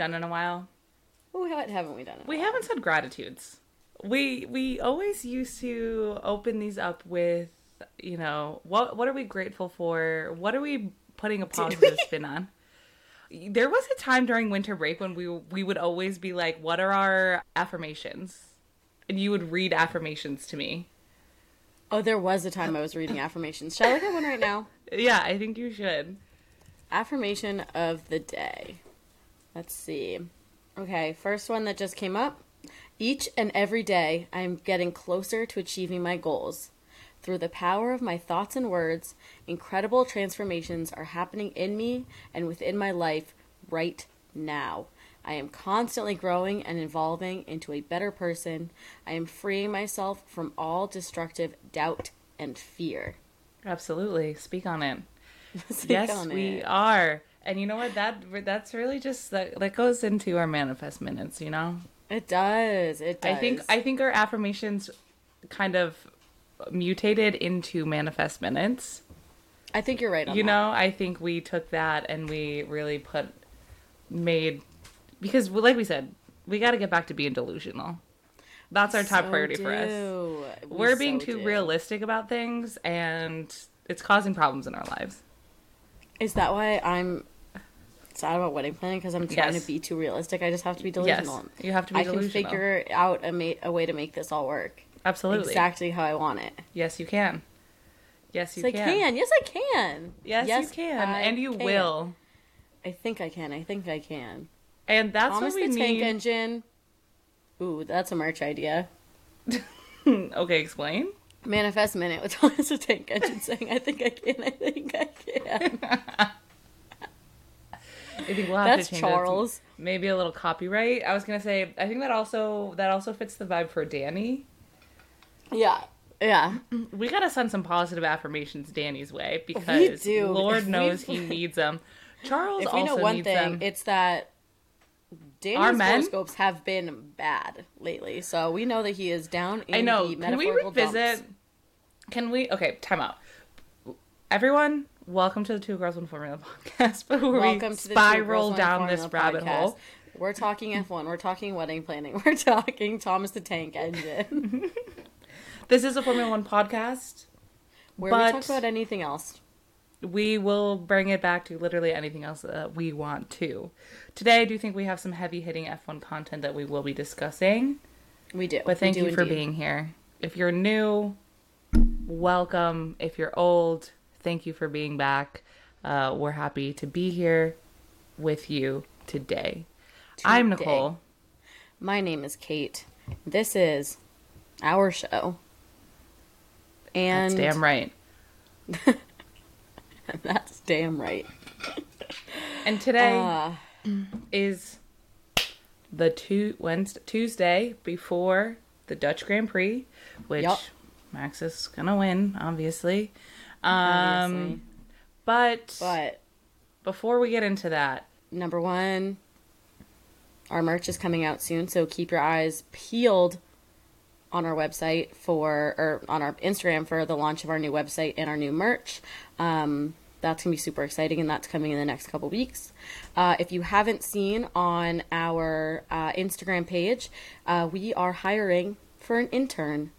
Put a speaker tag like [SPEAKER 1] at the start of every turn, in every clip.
[SPEAKER 1] done in a while?
[SPEAKER 2] What haven't we done? in a
[SPEAKER 1] We
[SPEAKER 2] while?
[SPEAKER 1] haven't said gratitudes. We we always used to open these up with, you know, what what are we grateful for? What are we putting a positive spin on? There was a time during winter break when we we would always be like, "What are our affirmations?" And you would read affirmations to me.
[SPEAKER 2] Oh, there was a time I was reading affirmations. Shall I look at one right now?
[SPEAKER 1] Yeah, I think you should.
[SPEAKER 2] Affirmation of the day. Let's see. Okay, first one that just came up. Each and every day, I am getting closer to achieving my goals. Through the power of my thoughts and words, incredible transformations are happening in me and within my life right now. I am constantly growing and evolving into a better person. I am freeing myself from all destructive doubt and fear.
[SPEAKER 1] Absolutely. Speak on it.
[SPEAKER 2] Speak
[SPEAKER 1] yes,
[SPEAKER 2] on
[SPEAKER 1] we
[SPEAKER 2] it.
[SPEAKER 1] are. And you know what? That that's really just that that goes into our manifest minutes, you know?
[SPEAKER 2] It does. It does.
[SPEAKER 1] I think I think our affirmations kind of mutated into manifest minutes.
[SPEAKER 2] I think you're right on
[SPEAKER 1] You
[SPEAKER 2] that.
[SPEAKER 1] know, I think we took that and we really put made because like we said, we got to get back to being delusional. That's our top
[SPEAKER 2] So
[SPEAKER 1] priority for us.
[SPEAKER 2] We
[SPEAKER 1] We're being
[SPEAKER 2] so
[SPEAKER 1] too
[SPEAKER 2] do.
[SPEAKER 1] realistic about things and it's causing problems in our lives.
[SPEAKER 2] Is that why I'm sad about wedding planning? Because I'm trying
[SPEAKER 1] Yes.
[SPEAKER 2] to be too realistic. I just have to be delusional.
[SPEAKER 1] Yes, you have to be
[SPEAKER 2] I
[SPEAKER 1] delusional.
[SPEAKER 2] can figure out a, ma- a way to make this all work
[SPEAKER 1] Absolutely.
[SPEAKER 2] exactly how I want it.
[SPEAKER 1] Yes, you can. Yes, you
[SPEAKER 2] Yes, I
[SPEAKER 1] can.
[SPEAKER 2] can. Yes, I can.
[SPEAKER 1] Yes, you can,
[SPEAKER 2] I
[SPEAKER 1] and you
[SPEAKER 2] can.
[SPEAKER 1] will.
[SPEAKER 2] I think I can. I think I can.
[SPEAKER 1] And that's
[SPEAKER 2] Thomas
[SPEAKER 1] what we
[SPEAKER 2] the Tank
[SPEAKER 1] need.
[SPEAKER 2] Engine. Ooh, that's a merch idea.
[SPEAKER 1] okay, explain.
[SPEAKER 2] Manifest minute with Thomas the Tank Engine saying, "I think I can. I think I can."
[SPEAKER 1] I think we'll have
[SPEAKER 2] That's
[SPEAKER 1] to change to
[SPEAKER 2] Charles.
[SPEAKER 1] maybe a little copyright. I was gonna say. I think that also that also fits the vibe for Danny.
[SPEAKER 2] yeah. Yeah.
[SPEAKER 1] We gotta send some positive affirmations Danny's way because. Lord knows he needs them. Charles
[SPEAKER 2] If we
[SPEAKER 1] also
[SPEAKER 2] know one
[SPEAKER 1] needs
[SPEAKER 2] thing,
[SPEAKER 1] them.
[SPEAKER 2] it's that
[SPEAKER 1] Our
[SPEAKER 2] Danny's
[SPEAKER 1] men?
[SPEAKER 2] horoscopes have been bad lately, so we know that he is down in
[SPEAKER 1] I know.
[SPEAKER 2] the
[SPEAKER 1] Can we
[SPEAKER 2] metaphorical
[SPEAKER 1] revisit?
[SPEAKER 2] dumps.
[SPEAKER 1] Can we? Okay, time out. Everyone, welcome to the Two Girls One Formula podcast,
[SPEAKER 2] Welcome
[SPEAKER 1] we
[SPEAKER 2] to the Two
[SPEAKER 1] spiral
[SPEAKER 2] Girls, One
[SPEAKER 1] down
[SPEAKER 2] Formula
[SPEAKER 1] this rabbit
[SPEAKER 2] podcast.
[SPEAKER 1] hole.
[SPEAKER 2] We're talking F1. We're talking wedding planning. We're talking Thomas the Tank Engine.
[SPEAKER 1] This is a Formula One podcast.
[SPEAKER 2] Where we
[SPEAKER 1] But-
[SPEAKER 2] talk about anything else.
[SPEAKER 1] We will bring it back to literally anything else that we want to. Today, I do think we have some heavy hitting F1 content that we will be discussing.
[SPEAKER 2] We do.
[SPEAKER 1] But thank
[SPEAKER 2] do
[SPEAKER 1] you for being here. If you're new, welcome. If you're old, thank you for being back. Uh, we're happy to be here with you today. I'm Nicole.
[SPEAKER 2] My name is Kate. This is our show. And
[SPEAKER 1] That's damn right.
[SPEAKER 2] that's damn right.
[SPEAKER 1] And today
[SPEAKER 2] Uh,
[SPEAKER 1] is the two Wednesday, Tuesday before the Dutch Grand Prix, which
[SPEAKER 2] Yup.
[SPEAKER 1] Max is gonna win, obviously. Um,
[SPEAKER 2] Obviously.
[SPEAKER 1] but,
[SPEAKER 2] but
[SPEAKER 1] before we get into that,
[SPEAKER 2] number one, our merch is coming out soon, so keep your eyes peeled on our website for or on our Instagram for the launch of our new website and our new merch. Um, that's gonna be super exciting, and that's coming in the next couple weeks. Uh, if you haven't seen on our uh, Instagram page, uh, we are hiring for an intern.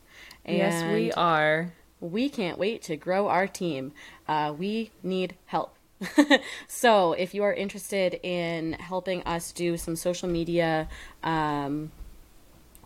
[SPEAKER 1] yes, we are.
[SPEAKER 2] we can't wait to grow our team. Uh, we need help. so, if you are interested in helping us do some social media um,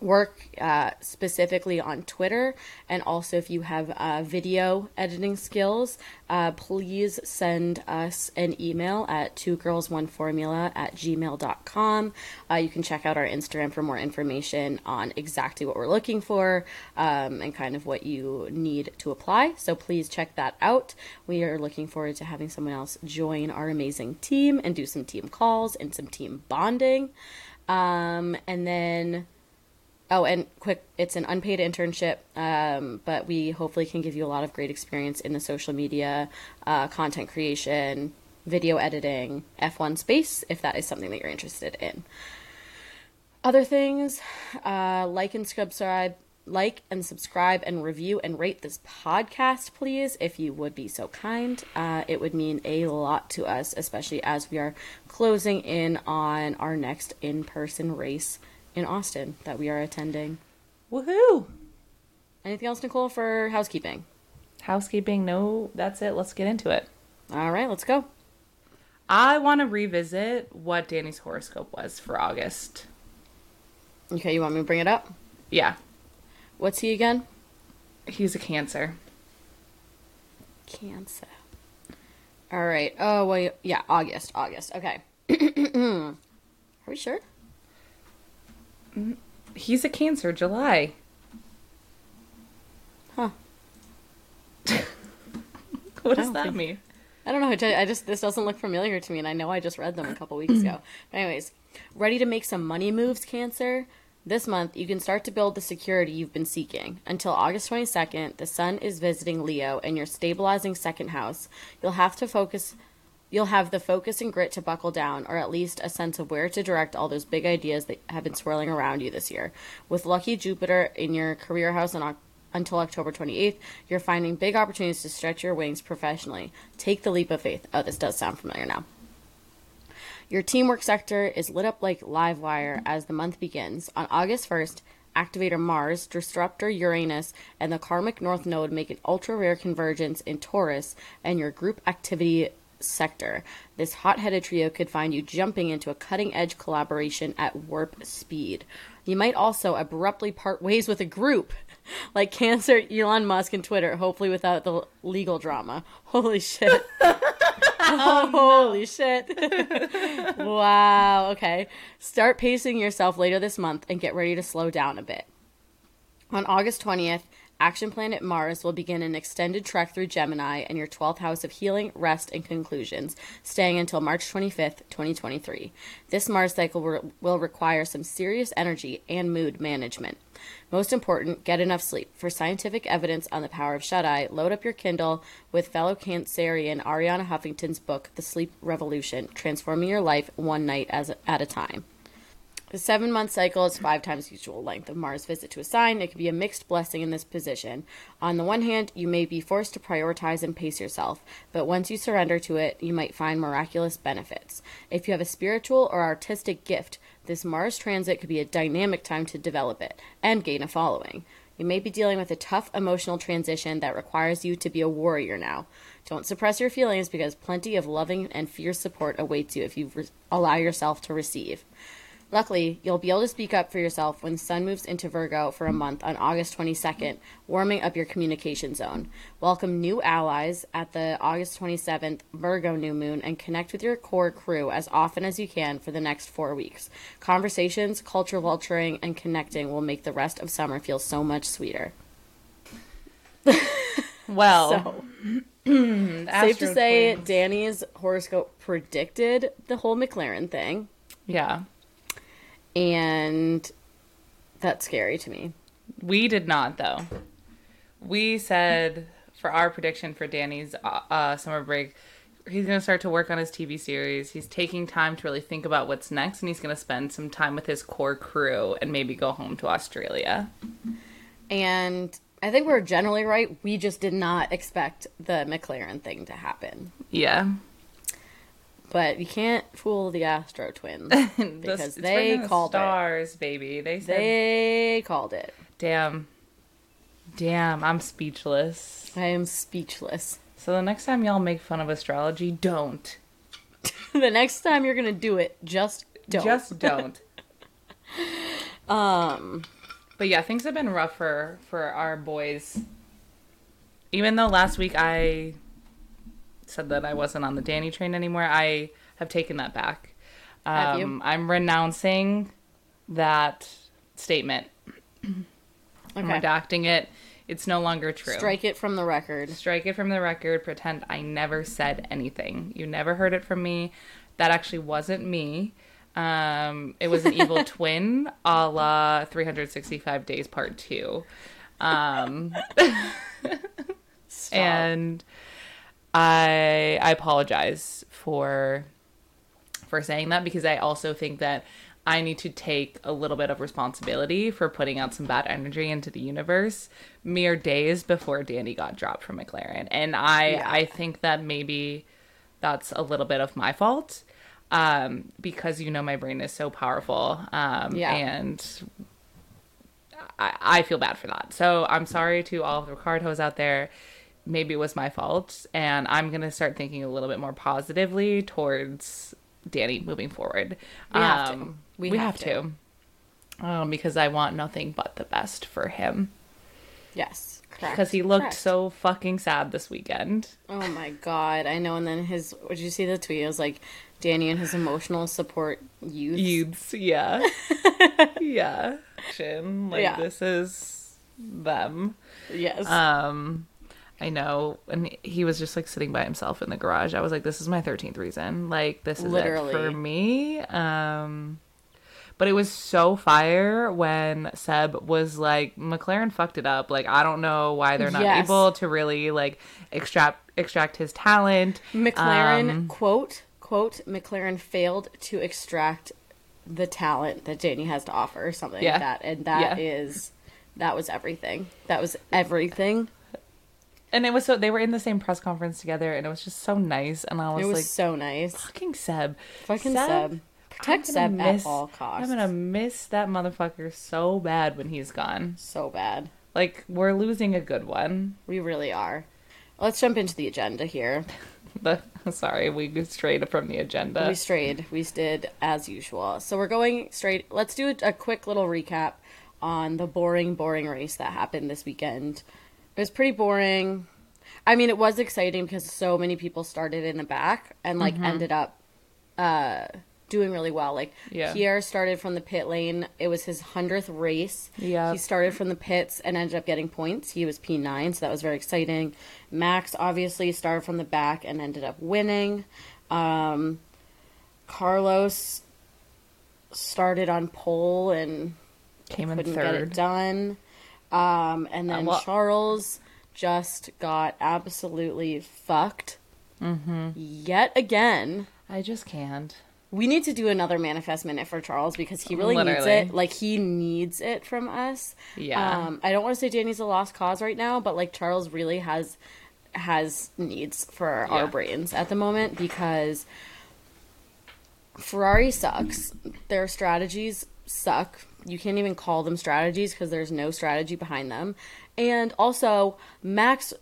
[SPEAKER 2] work, uh, specifically on Twitter, and also if you have uh, video editing skills, uh, please send us an email at two girls one formula at gmail.com. Uh, you can check out our Instagram for more information on exactly what we're looking for um, and kind of what you need to apply. So please check that out. We are looking forward to having someone else join our amazing team and do some team calls and some team bonding. Um, and then Oh, and quick, it's an unpaid internship, um, but we hopefully can give you a lot of great experience in the social media, uh, content creation, video editing, F1 space, if that is something that you're interested in. Other things, uh, like and subscribe like and subscribe and review and rate this podcast, please, if you would be so kind. Uh, it would mean a lot to us, especially as we are closing in on our next in person race in Austin that we are attending.
[SPEAKER 1] Woohoo!
[SPEAKER 2] Anything else, Nicole, for housekeeping?
[SPEAKER 1] Housekeeping, no, that's it. Let's get into it.
[SPEAKER 2] All right, let's go.
[SPEAKER 1] I want to revisit what Danny's horoscope was for August.
[SPEAKER 2] Okay, you want me to bring it up?
[SPEAKER 1] Yeah,
[SPEAKER 2] What's he again?
[SPEAKER 1] he's a Cancer.
[SPEAKER 2] Cancer. All right. Oh, well, yeah, August. August. Okay. Are we sure?
[SPEAKER 1] He's a Cancer, July.
[SPEAKER 2] Huh.
[SPEAKER 1] What does that
[SPEAKER 2] think-
[SPEAKER 1] mean?
[SPEAKER 2] I don't know. I ju- I just this doesn't look familiar to me, and I know I just read them a couple weeks mm-hmm. ago. But anyways, ready to make some money moves, Cancer. This month, you can start to build the security you've been seeking. Until August 22nd, the sun is visiting Leo in your stabilizing second house. You'll have to focus you'll have the focus and grit to buckle down, or at least a sense of where to direct all those big ideas that have been swirling around you this year. With lucky Jupiter in your career house until October 28th, you're finding big opportunities to stretch your wings professionally. Take the leap of faith. Oh, this does sound familiar now. Your teamwork sector is lit up like live wire as the month begins. On August 1st, Activator Mars, Disruptor Uranus, and the Karmic North Node make an ultra rare convergence in Taurus and your group activity sector. This hot headed trio could find you jumping into a cutting edge collaboration at warp speed. You might also abruptly part ways with a group, like Cancer, Elon Musk, and Twitter, hopefully without the legal drama. Holy shit. Holy shit. wow. Okay. Start pacing yourself later this month and get ready to slow down a bit. On August 20th, Action Planet Mars will begin an extended trek through Gemini and your 12th house of healing, rest, and conclusions, staying until March 25th, 2023. This Mars cycle will require some serious energy and mood management. Most important, get enough sleep. For scientific evidence on the power of shut eye, load up your Kindle with fellow Cancerian Arianna Huffington's book, The Sleep Revolution Transforming Your Life One Night as at a Time. The seven month cycle is five times usual length of Mars' visit to a sign. It can be a mixed blessing in this position. On the one hand, you may be forced to prioritize and pace yourself, but once you surrender to it, you might find miraculous benefits. If you have a spiritual or artistic gift, this Mars transit could be a dynamic time to develop it and gain a following. You may be dealing with a tough emotional transition that requires you to be a warrior now. Don't suppress your feelings because plenty of loving and fierce support awaits you if you re- allow yourself to receive. Luckily, you'll be able to speak up for yourself when the sun moves into Virgo for a month on August 22nd, warming up your communication zone. Welcome new allies at the August 27th Virgo new moon and connect with your core crew as often as you can for the next four weeks. Conversations, culture vulturing, and connecting will make the rest of summer feel so much sweeter.
[SPEAKER 1] Well,
[SPEAKER 2] So, safe to say. Danny's horoscope predicted the whole McLaren thing,
[SPEAKER 1] yeah,
[SPEAKER 2] and that's scary to me.
[SPEAKER 1] we did not though. We said for our prediction for Danny's uh, uh, summer break, he's going to start to work on his TV series. He's taking time to really think about what's next, and he's going to spend some time with his core crew and maybe go home to Australia.
[SPEAKER 2] And I think we're generally right. We just did not expect the McLaren thing to happen.
[SPEAKER 1] Yeah,
[SPEAKER 2] But you can't fool the Astro twins because
[SPEAKER 1] it's
[SPEAKER 2] they
[SPEAKER 1] in the
[SPEAKER 2] called it.
[SPEAKER 1] stars, baby. They said,
[SPEAKER 2] They called it.
[SPEAKER 1] "Damn, damn, I'm speechless."
[SPEAKER 2] I am speechless.
[SPEAKER 1] So the next time y'all make fun of astrology, don't.
[SPEAKER 2] the next time you're gonna do it, just don't.
[SPEAKER 1] Just don't.
[SPEAKER 2] um.
[SPEAKER 1] But yeah, things have been rough for for our boys. Even though last week I said that I wasn't on the Danny train anymore, I have taken that back.
[SPEAKER 2] Have you?
[SPEAKER 1] Um, I'm renouncing that statement. I'm
[SPEAKER 2] Okay.
[SPEAKER 1] redacting it. It's no longer true.
[SPEAKER 2] Strike it from the record.
[SPEAKER 1] Strike it from the record. Pretend I never said anything. You never heard it from me. That actually wasn't me. Um, it was an evil twin, a la 365 Days Part Two. Um,
[SPEAKER 2] Stop.
[SPEAKER 1] and I I apologize for for saying that because I also think that I need to take a little bit of responsibility for putting out some bad energy into the universe mere days before Danny got dropped from McLaren. And I
[SPEAKER 2] Yeah.
[SPEAKER 1] I think that maybe that's a little bit of my fault. Um, because you know my brain is so powerful. Um
[SPEAKER 2] Yeah.
[SPEAKER 1] and I, I feel bad for that. So I'm sorry to all of the Ricciardos out there. Maybe it was my fault, and I'm gonna start thinking a little bit more positively towards Danny moving forward.
[SPEAKER 2] We have to.
[SPEAKER 1] Um,
[SPEAKER 2] We
[SPEAKER 1] We,
[SPEAKER 2] have
[SPEAKER 1] have, to. Um, because I want nothing but the best for him.
[SPEAKER 2] Yes.
[SPEAKER 1] Because he looked
[SPEAKER 2] Correct.
[SPEAKER 1] so fucking sad this weekend.
[SPEAKER 2] Oh my god, I know. And then his, did you see the tweet? It was like Danny and his emotional support youth.
[SPEAKER 1] Youths, yeah, yeah. Like
[SPEAKER 2] Yeah.
[SPEAKER 1] this is them.
[SPEAKER 2] Yes.
[SPEAKER 1] Um, I know, and he was just like sitting by himself in the garage. I was like, "This is my thirteenth reason. Like, this is
[SPEAKER 2] Literally.
[SPEAKER 1] it for me." Um, but it was so fire when Seb was like, "McLaren fucked it up. Like, I don't know why they're not
[SPEAKER 2] Yes.
[SPEAKER 1] able to really like extract extract his talent."
[SPEAKER 2] McLaren
[SPEAKER 1] Um,
[SPEAKER 2] quote quote McLaren failed to extract the talent that Danny has to offer or something
[SPEAKER 1] Yeah.
[SPEAKER 2] like that, and that
[SPEAKER 1] Yeah.
[SPEAKER 2] is that was everything. That was everything.
[SPEAKER 1] And it was so they were in the same press conference together, and it was just so nice. And I was,
[SPEAKER 2] It was
[SPEAKER 1] like,
[SPEAKER 2] so nice.
[SPEAKER 1] "Fucking Seb,
[SPEAKER 2] Fucking Seb. Protect
[SPEAKER 1] I'm
[SPEAKER 2] Seb
[SPEAKER 1] miss-
[SPEAKER 2] at all costs.
[SPEAKER 1] I'm gonna miss that motherfucker so bad when he's gone.
[SPEAKER 2] So bad.
[SPEAKER 1] Like we're losing a good one.
[SPEAKER 2] We really are. Let's jump into the agenda here.
[SPEAKER 1] But sorry, we strayed from the agenda.
[SPEAKER 2] we strayed. We did as usual. So we're going straight. Let's do a, a quick little recap on the boring, boring race that happened this weekend. It was pretty boring. I mean, it was exciting because so many people started in the back and like ended up uh, doing really well. Like
[SPEAKER 1] Yeah.
[SPEAKER 2] Pierre started from the pit lane. It was his hundredth race.
[SPEAKER 1] Yeah,
[SPEAKER 2] He started from the pits and ended up getting points. He was P nine, so that was very exciting. Max obviously started from the back and ended up winning. Um, Carlos started on pole and
[SPEAKER 1] Came in
[SPEAKER 2] couldn't get it
[SPEAKER 1] third.
[SPEAKER 2] done. Um, and then
[SPEAKER 1] Uh, well-
[SPEAKER 2] Charles just got absolutely fucked. Mm-hmm. Yet again.
[SPEAKER 1] I just can't.
[SPEAKER 2] We need to do another manifest minute for Charles because he really needs it. Like he needs it from us.
[SPEAKER 1] Yeah.
[SPEAKER 2] Um, I don't want to say Danny's a lost cause right now, but like Charles really has has needs for our brains at the moment because Ferrari sucks. Their strategies suck. You can't even call them strategies because there's no strategy behind them. And also, Max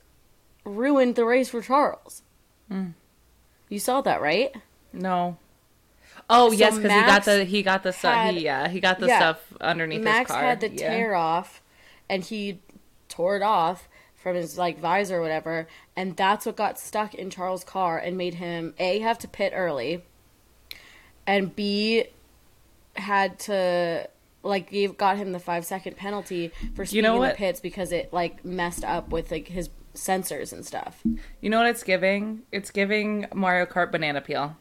[SPEAKER 2] ruined the race for Charles.
[SPEAKER 1] Hmm.
[SPEAKER 2] You saw that, right?
[SPEAKER 1] No. Oh
[SPEAKER 2] So
[SPEAKER 1] yes, because he got the he got the stuff. He, yeah, he got the
[SPEAKER 2] yeah.
[SPEAKER 1] stuff underneath
[SPEAKER 2] Max
[SPEAKER 1] his car.
[SPEAKER 2] Max had the
[SPEAKER 1] yeah.
[SPEAKER 2] tear off, and he tore it off from his like visor or whatever, and that's what got stuck in Charles' car and made him a have to pit early, and b had to like gave got him the five second penalty for speeding
[SPEAKER 1] know
[SPEAKER 2] in the pits because it like messed up with like his sensors and stuff.
[SPEAKER 1] You know what it's giving? It's giving Mario Kart banana peel.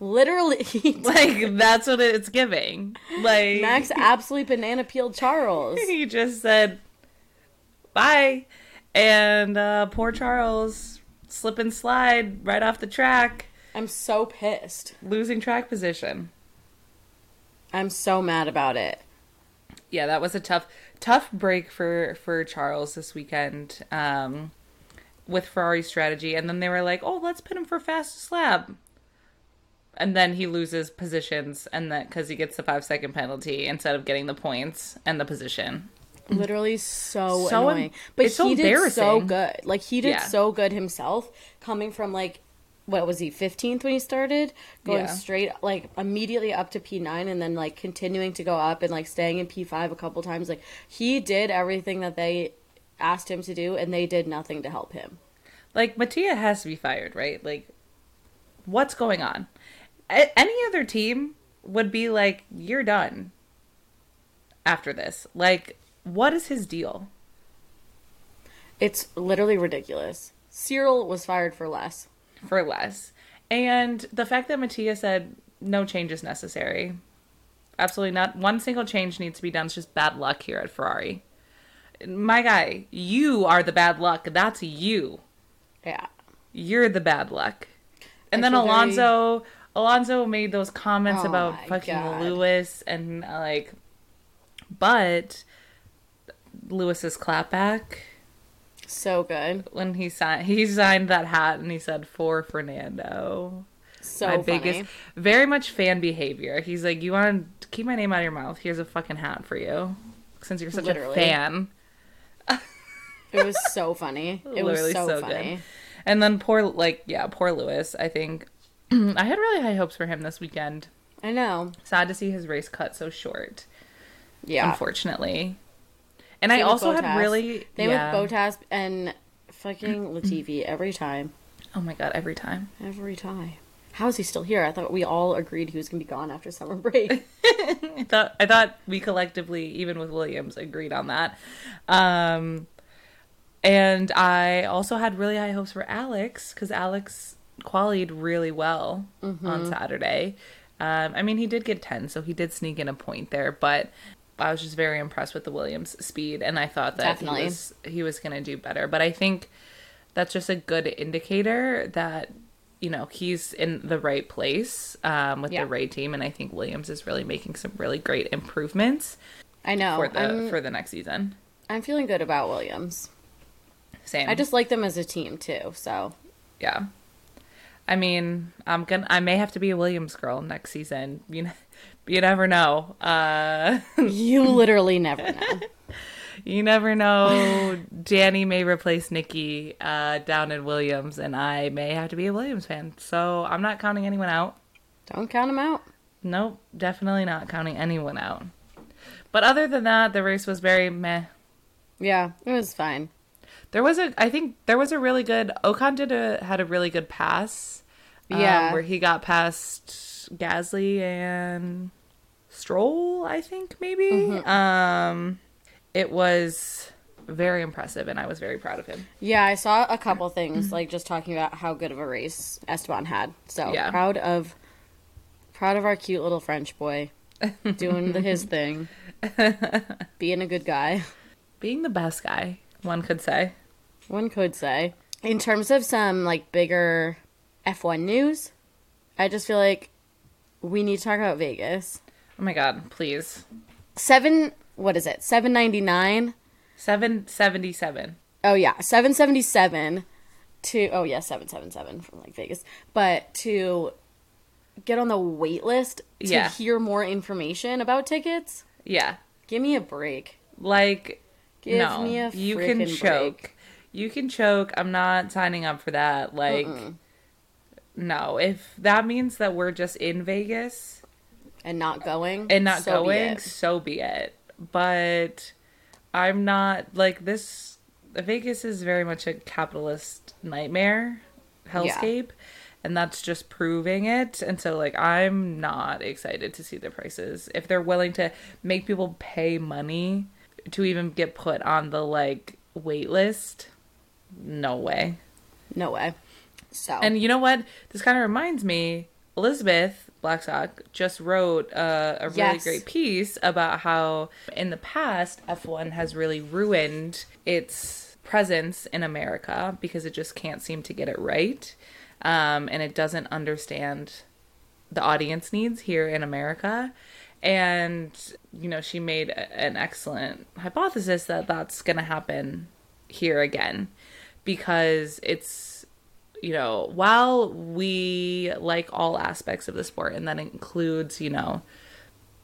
[SPEAKER 2] Literally,
[SPEAKER 1] Like that's what it's giving. Like
[SPEAKER 2] Max absolutely banana peeled Charles.
[SPEAKER 1] he just said bye, and uh, poor Charles slip and slide right off the track,
[SPEAKER 2] I'm so pissed.
[SPEAKER 1] losing track position.
[SPEAKER 2] I'm so mad about it.
[SPEAKER 1] Yeah, that was a tough tough break for for Charles this weekend um with Ferrari's strategy and then they were like, "Oh, let's put him for fastest lap." And then he loses positions and that cuz he gets the 5 second penalty instead of getting the points and the position.
[SPEAKER 2] literally so,
[SPEAKER 1] So
[SPEAKER 2] annoying. But
[SPEAKER 1] it's so
[SPEAKER 2] he did so good. Like he did
[SPEAKER 1] Yeah.
[SPEAKER 2] so good himself, coming from like what was he, fifteenth when he started, going
[SPEAKER 1] Yeah.
[SPEAKER 2] straight like immediately up to P nine, and then like continuing to go up and like staying in P five a couple times. Like he did everything that they asked him to do, and they did nothing to help him.
[SPEAKER 1] Like Mattia has to be fired, right? Like what's going on? A- any other team would be like, "You're done." After this. Like what is his deal?
[SPEAKER 2] It's literally ridiculous. Cyril was fired for less.
[SPEAKER 1] For less. And the fact that Mattia said no change is necessary. Absolutely not. One single change needs to be done. It's just bad luck here at Ferrari. My guy, you are the bad luck. That's you.
[SPEAKER 2] Yeah.
[SPEAKER 1] You're the bad luck. And
[SPEAKER 2] I
[SPEAKER 1] then
[SPEAKER 2] feel very-
[SPEAKER 1] Alonso, Alonso made those comments
[SPEAKER 2] Oh
[SPEAKER 1] about fucking
[SPEAKER 2] God.
[SPEAKER 1] Lewis and uh, like, but Lewis's clapback
[SPEAKER 2] So good.
[SPEAKER 1] when he signed he signed that hat and he said for Fernando.
[SPEAKER 2] So
[SPEAKER 1] my
[SPEAKER 2] funny.
[SPEAKER 1] biggest, very much fan behavior. He's like, you want to keep my name out of your mouth? Here's a fucking hat for you, since you're such
[SPEAKER 2] Literally.
[SPEAKER 1] a fan.
[SPEAKER 2] It was so funny. It was so,
[SPEAKER 1] so
[SPEAKER 2] funny.
[SPEAKER 1] good. And then poor, like, yeah, poor Lewis. I think I had really high hopes for him this weekend.
[SPEAKER 2] I know.
[SPEAKER 1] Sad to see his race cut so short,
[SPEAKER 2] Yeah.
[SPEAKER 1] unfortunately. And
[SPEAKER 2] Same
[SPEAKER 1] I also had really,
[SPEAKER 2] They
[SPEAKER 1] yeah.
[SPEAKER 2] with Bottas and fucking Latifi every time.
[SPEAKER 1] Oh my god, every time.
[SPEAKER 2] Every time. How is he still here? I thought we all agreed he was gonna be gone after summer break.
[SPEAKER 1] I thought I thought we collectively, even with Williams, agreed on that. Um, and I also had really high hopes for Alex because Alex qualied really well on Saturday. Um, I mean, he did get ten, so he did sneak in a point there, but. I was just very impressed with the Williams speed, and I thought that
[SPEAKER 2] Definitely.
[SPEAKER 1] he was he was going to do better. But I think that's just a good indicator that you know he's in the right place um, with
[SPEAKER 2] Yeah.
[SPEAKER 1] the right team, and I think Williams is really making some really great improvements
[SPEAKER 2] I know.
[SPEAKER 1] for the
[SPEAKER 2] I'm,
[SPEAKER 1] for the next season.
[SPEAKER 2] I'm feeling good about Williams.
[SPEAKER 1] Same.
[SPEAKER 2] I just like them as a team too. So
[SPEAKER 1] yeah. I mean, I'm gonna. I may have to be a Williams girl next season. You know, you never know. Uh,
[SPEAKER 2] you literally never know.
[SPEAKER 1] you never know. Danny may replace Nikki uh, down in Williams, and I may have to be a Williams fan. So I'm not counting anyone out.
[SPEAKER 2] Don't count them out.
[SPEAKER 1] Nope, definitely not counting anyone out. But other than that, the race was very meh.
[SPEAKER 2] Yeah, it was fine.
[SPEAKER 1] There was a, I think there was a really good. Ocon did a had a really good pass. um,
[SPEAKER 2] Yeah.
[SPEAKER 1] where he got past Gasly and Stroll. I think maybe.
[SPEAKER 2] Mm-hmm.
[SPEAKER 1] Um, it was very impressive, and I was very proud of him.
[SPEAKER 2] Yeah, I saw a couple things like just talking about how good of a race Esteban had. So
[SPEAKER 1] Yeah.
[SPEAKER 2] proud of proud of our cute little French boy doing the, his thing, being a good guy.
[SPEAKER 1] Being the best guy, one could say.
[SPEAKER 2] One could say. In terms of some like bigger F1 news, I just feel like we need to talk about Vegas.
[SPEAKER 1] Oh my god, please.
[SPEAKER 2] Seven, what is it? Seven ninety nine.
[SPEAKER 1] Seven seventy seven.
[SPEAKER 2] Oh yeah, seven seventy seven. To oh yeah, seven seven seven from like Vegas, but to get on the wait list to
[SPEAKER 1] Yeah.
[SPEAKER 2] hear more information about tickets.
[SPEAKER 1] Yeah,
[SPEAKER 2] Give me a break.
[SPEAKER 1] like
[SPEAKER 2] Give
[SPEAKER 1] no,
[SPEAKER 2] me a
[SPEAKER 1] you can choke.
[SPEAKER 2] break.
[SPEAKER 1] You can choke. I'm not signing up for that. Like, no. If that means that we're just in Vegas
[SPEAKER 2] And not going.
[SPEAKER 1] and not
[SPEAKER 2] so
[SPEAKER 1] going,
[SPEAKER 2] it.
[SPEAKER 1] so be it. But I'm not like this. Vegas is very much a capitalist nightmare hellscape. And that's just proving it. And so, like, I'm not excited to see the prices. If they're willing to make people pay money to even get put on the, like, wait list, no way.
[SPEAKER 2] No way. So
[SPEAKER 1] And you know what? This kind of reminds me. Elizabeth Blackstock just wrote uh, a really
[SPEAKER 2] Yes.
[SPEAKER 1] great piece about how in the past F1 has really ruined its presence in America because it just can't seem to get it right, um, and it doesn't understand the audience needs here in America. And you know, she made a- an excellent hypothesis that that's going to happen here again because it's you know, while we like all aspects of the sport, and that includes, you know,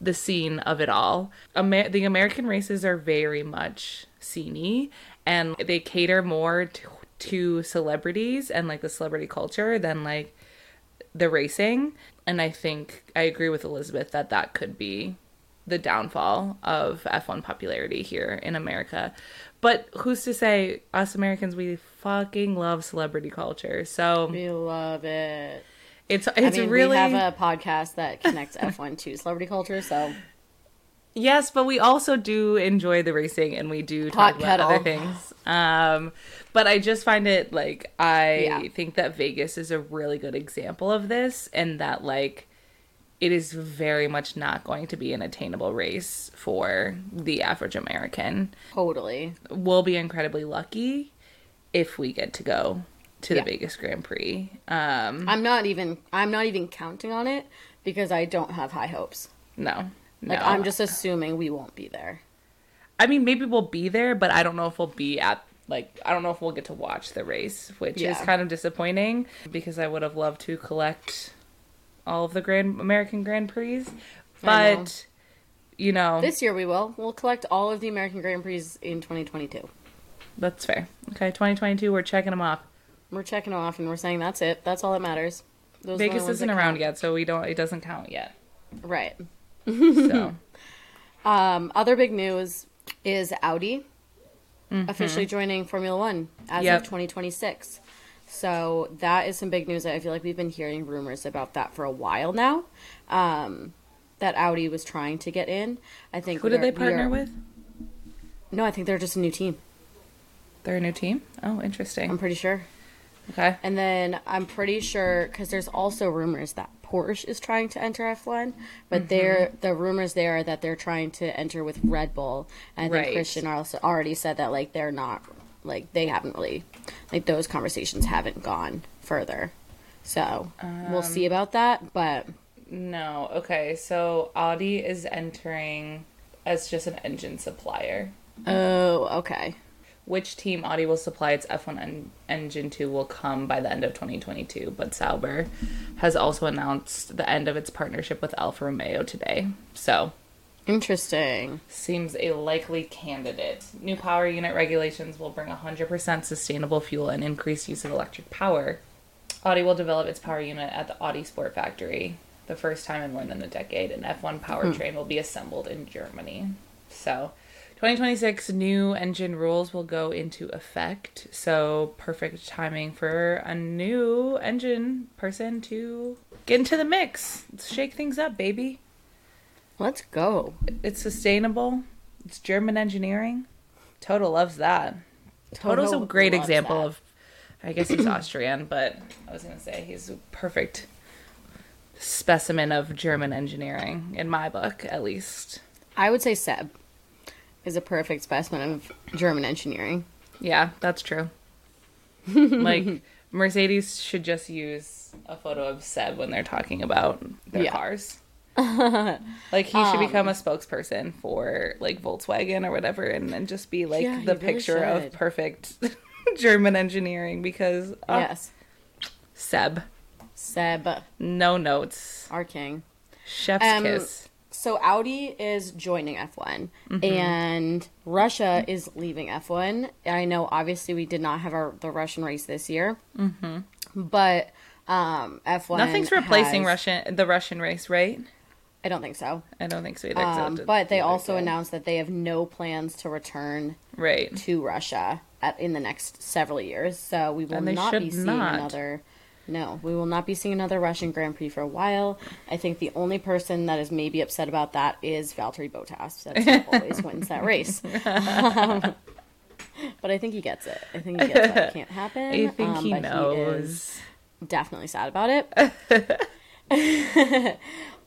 [SPEAKER 1] the scene of it all, Amer- the American races are very much sceney and they cater more to, to celebrities and like the celebrity culture than like the racing. And I think I agree with Elizabeth that that could be the downfall of F1 popularity here in America. But who's to say us Americans we fucking love celebrity culture. So
[SPEAKER 2] we love it.
[SPEAKER 1] it's it's
[SPEAKER 2] I mean,
[SPEAKER 1] really
[SPEAKER 2] we have a podcast that connects F1 to celebrity culture, so
[SPEAKER 1] Yes, but we also do enjoy the racing and we do talk
[SPEAKER 2] Hot
[SPEAKER 1] about other things. Um but I just find it like I
[SPEAKER 2] Yeah.
[SPEAKER 1] think that Vegas is a really good example of this and that like it is very much not going to be an attainable race for the average American.
[SPEAKER 2] totally.
[SPEAKER 1] We'll be incredibly lucky if we get to go to the
[SPEAKER 2] Yeah.
[SPEAKER 1] Vegas Grand Prix. Um,
[SPEAKER 2] I'm not even I'm not even counting on it because I don't have high hopes.
[SPEAKER 1] no, no.
[SPEAKER 2] Like I'm just assuming we won't be there.
[SPEAKER 1] I mean, maybe we'll be there, but I don't know if we'll be at like I don't know if we'll get to watch the race, which is kind of disappointing because I would have loved to collect all of the Grand American Grand Prix,
[SPEAKER 2] I know.
[SPEAKER 1] but you know
[SPEAKER 2] This year we will. We'll collect all of the American Grand Prix in 2022.
[SPEAKER 1] that's fair. Okay, 2022, we're checking them off.
[SPEAKER 2] We're checking them off and we're saying that's it. That's all that matters. Those
[SPEAKER 1] Vegas isn't around
[SPEAKER 2] count.
[SPEAKER 1] yet, so we don't. It doesn't count yet.
[SPEAKER 2] Right.
[SPEAKER 1] So
[SPEAKER 2] Um, other big news is Audi officially joining Formula One as
[SPEAKER 1] Mm-hmm. Yep.
[SPEAKER 2] of 2026. So that is some big news. I feel like we've been hearing rumors about that for a while now. Um, that Audi was trying to get in. I think.
[SPEAKER 1] who did they partner
[SPEAKER 2] are-
[SPEAKER 1] with?
[SPEAKER 2] No, I think they're just a new team.
[SPEAKER 1] They're a new team. Oh, interesting.
[SPEAKER 2] I'm pretty sure.
[SPEAKER 1] Okay.
[SPEAKER 2] And then I'm pretty sure because there's also rumors that Porsche is trying to enter F1, but
[SPEAKER 1] Mm-hmm.
[SPEAKER 2] they're the rumors there are that they're trying to enter with Red Bull. And I think
[SPEAKER 1] Right.
[SPEAKER 2] Christian also already said that like they're not like they haven't really like those conversations haven't gone further. So we'll see
[SPEAKER 1] Um,
[SPEAKER 2] about that, but
[SPEAKER 1] No. Okay. So Audi is entering as just an engine supplier.
[SPEAKER 2] oh okay,
[SPEAKER 1] Which team Audi will supply its F1 en- engine to will come by the end of 2022, but Sauber has also announced the end of its partnership with Alfa Romeo today. So,
[SPEAKER 2] interesting.
[SPEAKER 1] seems a likely candidate. New power unit regulations will bring 100% sustainable fuel and increased use of electric power. Audi will develop its power unit at the Audi Sport Factory, the first time in more than a decade. An F1 powertrain hmm. will be assembled in Germany. So, 2026 new engine rules will go into effect. So, perfect timing for a new engine person to get into the mix. Let's shake things up, baby.
[SPEAKER 2] Let's go.
[SPEAKER 1] It's sustainable. It's German engineering. Toto loves that. Toto's a great example
[SPEAKER 2] that.
[SPEAKER 1] of. I guess he's Austrian, but I was gonna say he's a perfect specimen of German engineering in my book, at least.
[SPEAKER 2] I would say Seb is a perfect specimen of German engineering.
[SPEAKER 1] Yeah, that's true. like Mercedes should just use a photo of Seb when they're talking about their
[SPEAKER 2] Yeah.
[SPEAKER 1] cars. like he should become a spokesperson for like Volkswagen or whatever, and then just be like
[SPEAKER 2] Yeah, he
[SPEAKER 1] the
[SPEAKER 2] really
[SPEAKER 1] picture of perfect German engineering because uh,
[SPEAKER 2] yes,
[SPEAKER 1] Seb,
[SPEAKER 2] Seb,
[SPEAKER 1] no notes,
[SPEAKER 2] our king.
[SPEAKER 1] chef's
[SPEAKER 2] Um,
[SPEAKER 1] kiss.
[SPEAKER 2] So Audi is joining F1
[SPEAKER 1] Mm-hmm.
[SPEAKER 2] and Russia is leaving F1. I know obviously we did not have our the Russian race this year. Mm-hmm. But um F1
[SPEAKER 1] Nothing's replacing
[SPEAKER 2] has-
[SPEAKER 1] Russian the Russian race, right?
[SPEAKER 2] I don't think so.
[SPEAKER 1] I don't think so either.
[SPEAKER 2] Um, but they also announced that they have no plans to return
[SPEAKER 1] right.
[SPEAKER 2] to Russia at, in the next several years. So we will not be seeing
[SPEAKER 1] not.
[SPEAKER 2] another. No, we will not be seeing another Russian Grand Prix for a while. I think the only person that is maybe upset about that is Valtteri Bottas. That always wins that race. Um, but I think he gets it. I think he gets that it can't happen.
[SPEAKER 1] I think
[SPEAKER 2] um,
[SPEAKER 1] he knows.
[SPEAKER 2] is definitely sad about it.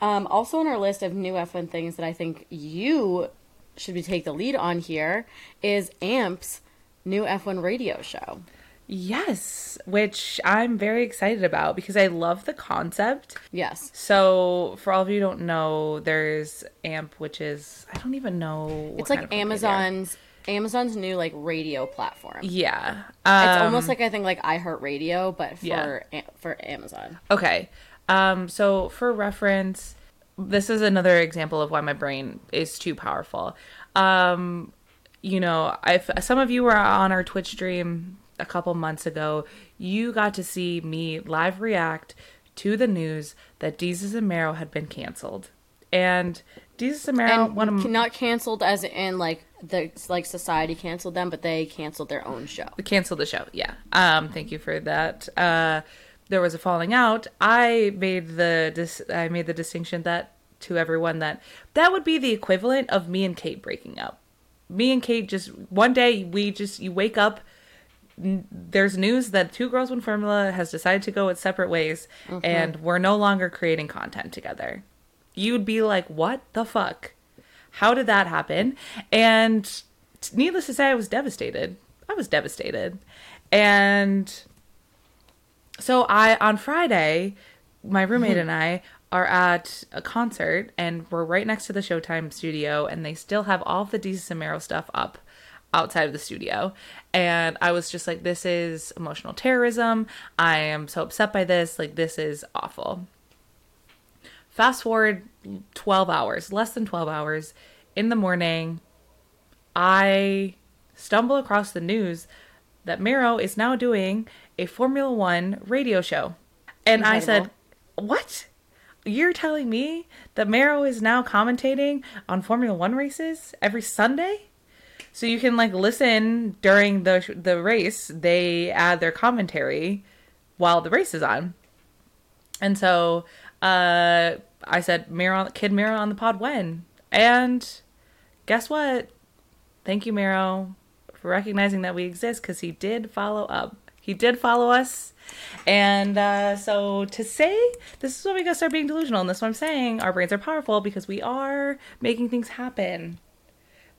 [SPEAKER 2] Um, also on our list of new F1 things that I think you should be take the lead on here is Amp's new F1 radio show.
[SPEAKER 1] Yes, which I'm very excited about because I love the concept.
[SPEAKER 2] Yes.
[SPEAKER 1] So, for all of you who don't know, there's AMP, which is I don't even know. what
[SPEAKER 2] It's like
[SPEAKER 1] of company they are.
[SPEAKER 2] Amazon's Amazon's new like radio platform.
[SPEAKER 1] Yeah,
[SPEAKER 2] It's
[SPEAKER 1] um,
[SPEAKER 2] almost like I think like iHeartRadio, but for
[SPEAKER 1] Yeah.
[SPEAKER 2] A- for Amazon.
[SPEAKER 1] Okay. Um, so for reference, this is another example of why my brain is too powerful. Um, you know, if some of you were on our Twitch stream a couple months ago, you got to see me live react to the news that Desus and Mero had been canceled. And Desus and Mero,
[SPEAKER 2] And
[SPEAKER 1] one of
[SPEAKER 2] not canceled as in like the like society canceled them, but they canceled their own show.
[SPEAKER 1] canceled the show. Yeah. Um. Thank you for that. Uh, there was a falling out. I made the dis- I made the distinction that to everyone that that would be the equivalent of me and Kate breaking up. Me and Kate just one day we just you wake up. n- There's news that Two Girls One Formula has decided to go its separate ways, mm-hmm. and we're no longer creating content together. You'd be like, "What the fuck? How did that happen?" And needless to say, I was devastated. I was devastated. And So I on Friday, my roommate mm-hmm. and I are at a concert and we're right next to the Showtime studio and they still have all the Desus and Mero stuff up outside of the studio. And I was just like, this is emotional terrorism. I am so upset by this. Like, this is awful. Fast forward 12 hours, less than 12 hours in the morning, I stumble across the news that Mero is now doing a Formula One radio show. And I said, What? You're telling me that Mero is now commentating on Formula One races every Sunday? So you can like listen during the the race. They add their commentary while the race is on. And so uh, I said, Mero, Kid Mero on the pod when? And guess what? Thank you, Mero, for recognizing that we exist because he did follow up. He did follow us. And uh, so to say, this is when we gotta start being delusional. And that's what I'm saying. Our brains are powerful because we are making things happen.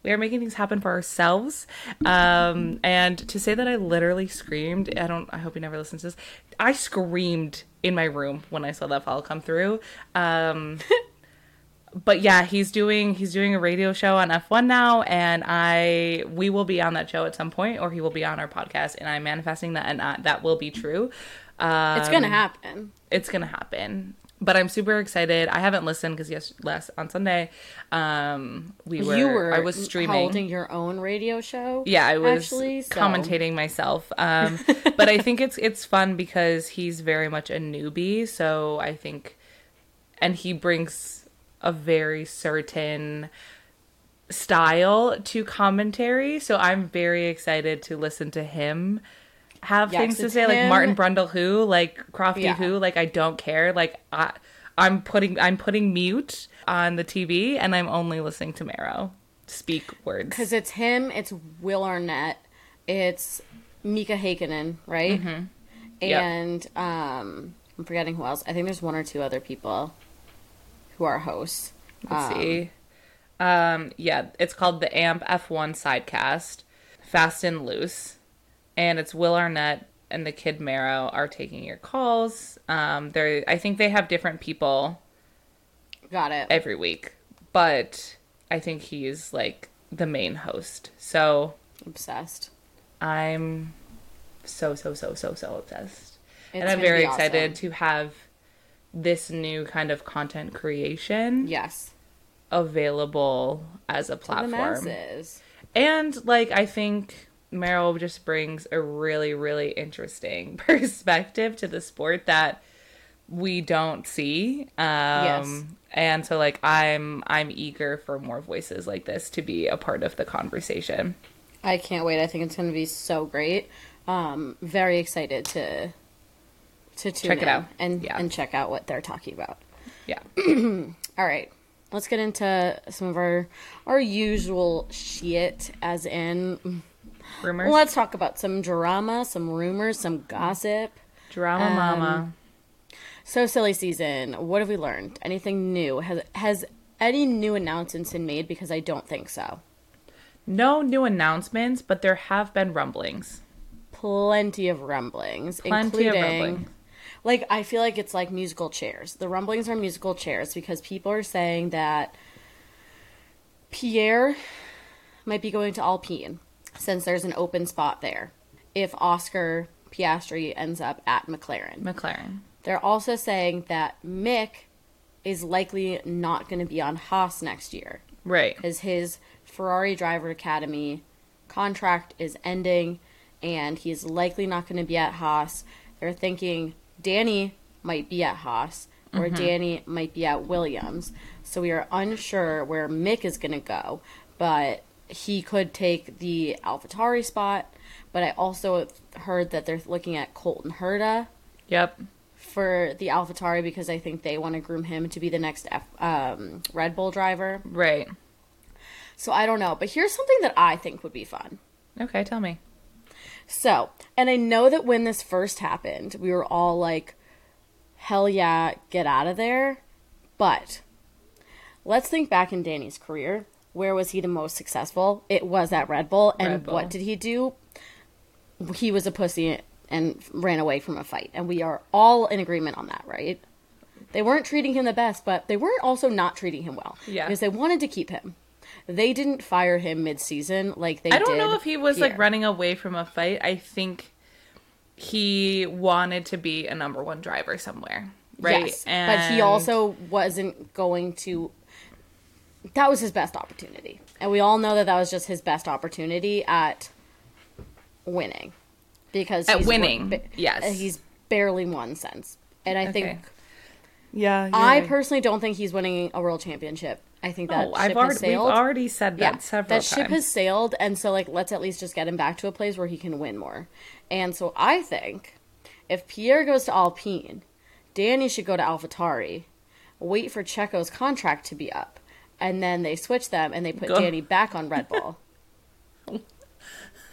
[SPEAKER 1] We are making things happen for ourselves. Um, and to say that I literally screamed, I don't, I hope he never listens to this. I screamed in my room when I saw that follow come through. Um, but yeah, he's doing he's doing a radio show on F1 now, and I we will be on that show at some point, or he will be on our podcast, and I'm manifesting that, and uh, that will be true. Um,
[SPEAKER 2] It's gonna happen.
[SPEAKER 1] It's gonna happen. But I'm super excited. I haven't listened because yes, last on Sunday, um, we were,
[SPEAKER 2] you were
[SPEAKER 1] I was streaming.
[SPEAKER 2] holding your own radio show.
[SPEAKER 1] Yeah, I was
[SPEAKER 2] actually, so-
[SPEAKER 1] commentating myself. Um, but I think it's it's fun because he's very much a newbie, so I think, and he brings a very certain style to commentary. So I'm very excited to listen to him have
[SPEAKER 2] Yes,
[SPEAKER 1] things to say, like. Martin Brundle, who like Crofty,
[SPEAKER 2] Yeah.
[SPEAKER 1] who like I don't care. Like I, I'm putting I'm putting mute on the TV, and I'm only listening to Mero speak words.
[SPEAKER 2] Because it's him, it's Will Arnett, it's Mika Häkkinen, right?
[SPEAKER 1] Mm-hmm. Yep.
[SPEAKER 2] And um, I'm forgetting who else. I think there's one or two other people who are hosts.
[SPEAKER 1] Let's
[SPEAKER 2] Um,
[SPEAKER 1] see. Um, yeah, it's called the AMP F1 Sidecast, Fast and Loose, and it's Will Arnett and the Kid Mero are taking your calls. Um, they're I think they have different people
[SPEAKER 2] Got it.
[SPEAKER 1] every week, but I think he's like the main host. So
[SPEAKER 2] Obsessed.
[SPEAKER 1] I'm so so so so so obsessed, and I'm very excited
[SPEAKER 2] awesome.
[SPEAKER 1] to have this new kind of content creation
[SPEAKER 2] Yes.
[SPEAKER 1] available as a platform. And like I think Mero just brings a really, really interesting perspective to the sport that we don't see. Um
[SPEAKER 2] Yes.
[SPEAKER 1] and so like I'm I'm eager for more voices like this to be a part of the conversation.
[SPEAKER 2] I can't wait. I think it's going to be so great. Um, very excited to to
[SPEAKER 1] Check it out.
[SPEAKER 2] and
[SPEAKER 1] Yeah.
[SPEAKER 2] and check out what they're talking about.
[SPEAKER 1] Yeah.
[SPEAKER 2] All right. Let's get into some of our our usual shit as in
[SPEAKER 1] Rumors.
[SPEAKER 2] let's talk about some drama, some rumors, some gossip.
[SPEAKER 1] Drama
[SPEAKER 2] Um,
[SPEAKER 1] mama.
[SPEAKER 2] So silly season. What have we learned? Anything new? Has has any new announcements been made because I don't think so.
[SPEAKER 1] No new announcements, but there have been rumblings.
[SPEAKER 2] Plenty of rumblings,
[SPEAKER 1] Plenty of
[SPEAKER 2] including
[SPEAKER 1] rumblings.
[SPEAKER 2] Like I feel like it's like musical chairs. The rumblings are musical chairs because people are saying that Pierre might be going to Alpine since there's an open spot there. If Oscar Piastri ends up at McLaren,
[SPEAKER 1] McLaren.
[SPEAKER 2] they're also saying that Mick is likely not going to be on Haas next year
[SPEAKER 1] Right.
[SPEAKER 2] because his Ferrari Driver Academy contract is ending and he's likely not going to be at Haas. They're thinking Danny might be at Haas or Danny might be at Williams. So we are unsure where Mick is going to go, but he could take the AlphaTauri spot. But I also heard that they're looking at Colton Herta
[SPEAKER 1] Yep.
[SPEAKER 2] for the AlphaTauri because I think they want to groom him to be the next F, um, Red Bull driver.
[SPEAKER 1] Right.
[SPEAKER 2] So I don't know, but here's something that I think would be fun.
[SPEAKER 1] Okay, tell me.
[SPEAKER 2] So, and I know that when this first happened, we were all like, hell yeah, get out of there. But let's think back in Danny's career. Where was he the most successful? It was at Red Bull. And
[SPEAKER 1] Red Bull.
[SPEAKER 2] what did he do? He was a pussy and ran away from a fight. And we are all in agreement on that, right? They weren't treating him the best, but they weren't also not treating him well.
[SPEAKER 1] Yeah.
[SPEAKER 2] Because they wanted to keep him. They didn't fire him mid season like they
[SPEAKER 1] I don't
[SPEAKER 2] did
[SPEAKER 1] know if he was like running away from a fight. I think he wanted to be a number one driver somewhere, right?
[SPEAKER 2] Yes, but he also wasn't going to. That was his best opportunity, and we all know that that was just his best opportunity at winning, because
[SPEAKER 1] At
[SPEAKER 2] he's won-
[SPEAKER 1] winning,
[SPEAKER 2] ba-
[SPEAKER 1] yes.
[SPEAKER 2] Uh, he's barely won since, and I
[SPEAKER 1] Okay.
[SPEAKER 2] think
[SPEAKER 1] yeah.
[SPEAKER 2] I
[SPEAKER 1] right.
[SPEAKER 2] personally don't think he's winning a world championship. I think that ship
[SPEAKER 1] I've already
[SPEAKER 2] has
[SPEAKER 1] we've already said that
[SPEAKER 2] yeah,
[SPEAKER 1] several
[SPEAKER 2] that ship
[SPEAKER 1] times.
[SPEAKER 2] has sailed, and so like let's at least just get him back to a place where he can win more. And so I think if Pierre goes to Alpine, Danny should go to AlphaTauri, wait for Checo's contract to be up, and then they switch them and they put
[SPEAKER 1] Go-
[SPEAKER 2] Danny back on Red Bull.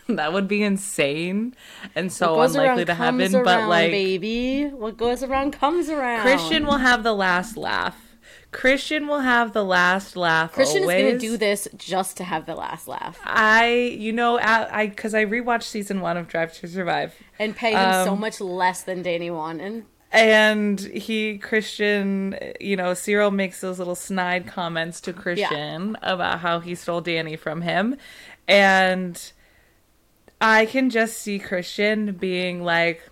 [SPEAKER 1] that would be insane and so unlikely to happen. but like
[SPEAKER 2] baby, what goes around comes around.
[SPEAKER 1] Christian will have the last laugh. Christian will have the last laugh.
[SPEAKER 2] Christian
[SPEAKER 1] always.
[SPEAKER 2] is going to do this just to have the last laugh
[SPEAKER 1] I, you know, I because I, rewatched season one of Drive to Survive,
[SPEAKER 2] and pay him so
[SPEAKER 1] Um,
[SPEAKER 2] much less than Danny won. And
[SPEAKER 1] and he Christian, you know, Cyril makes those little snide comments to Christian about how he stole Danny from him, and I can just see Christian being like.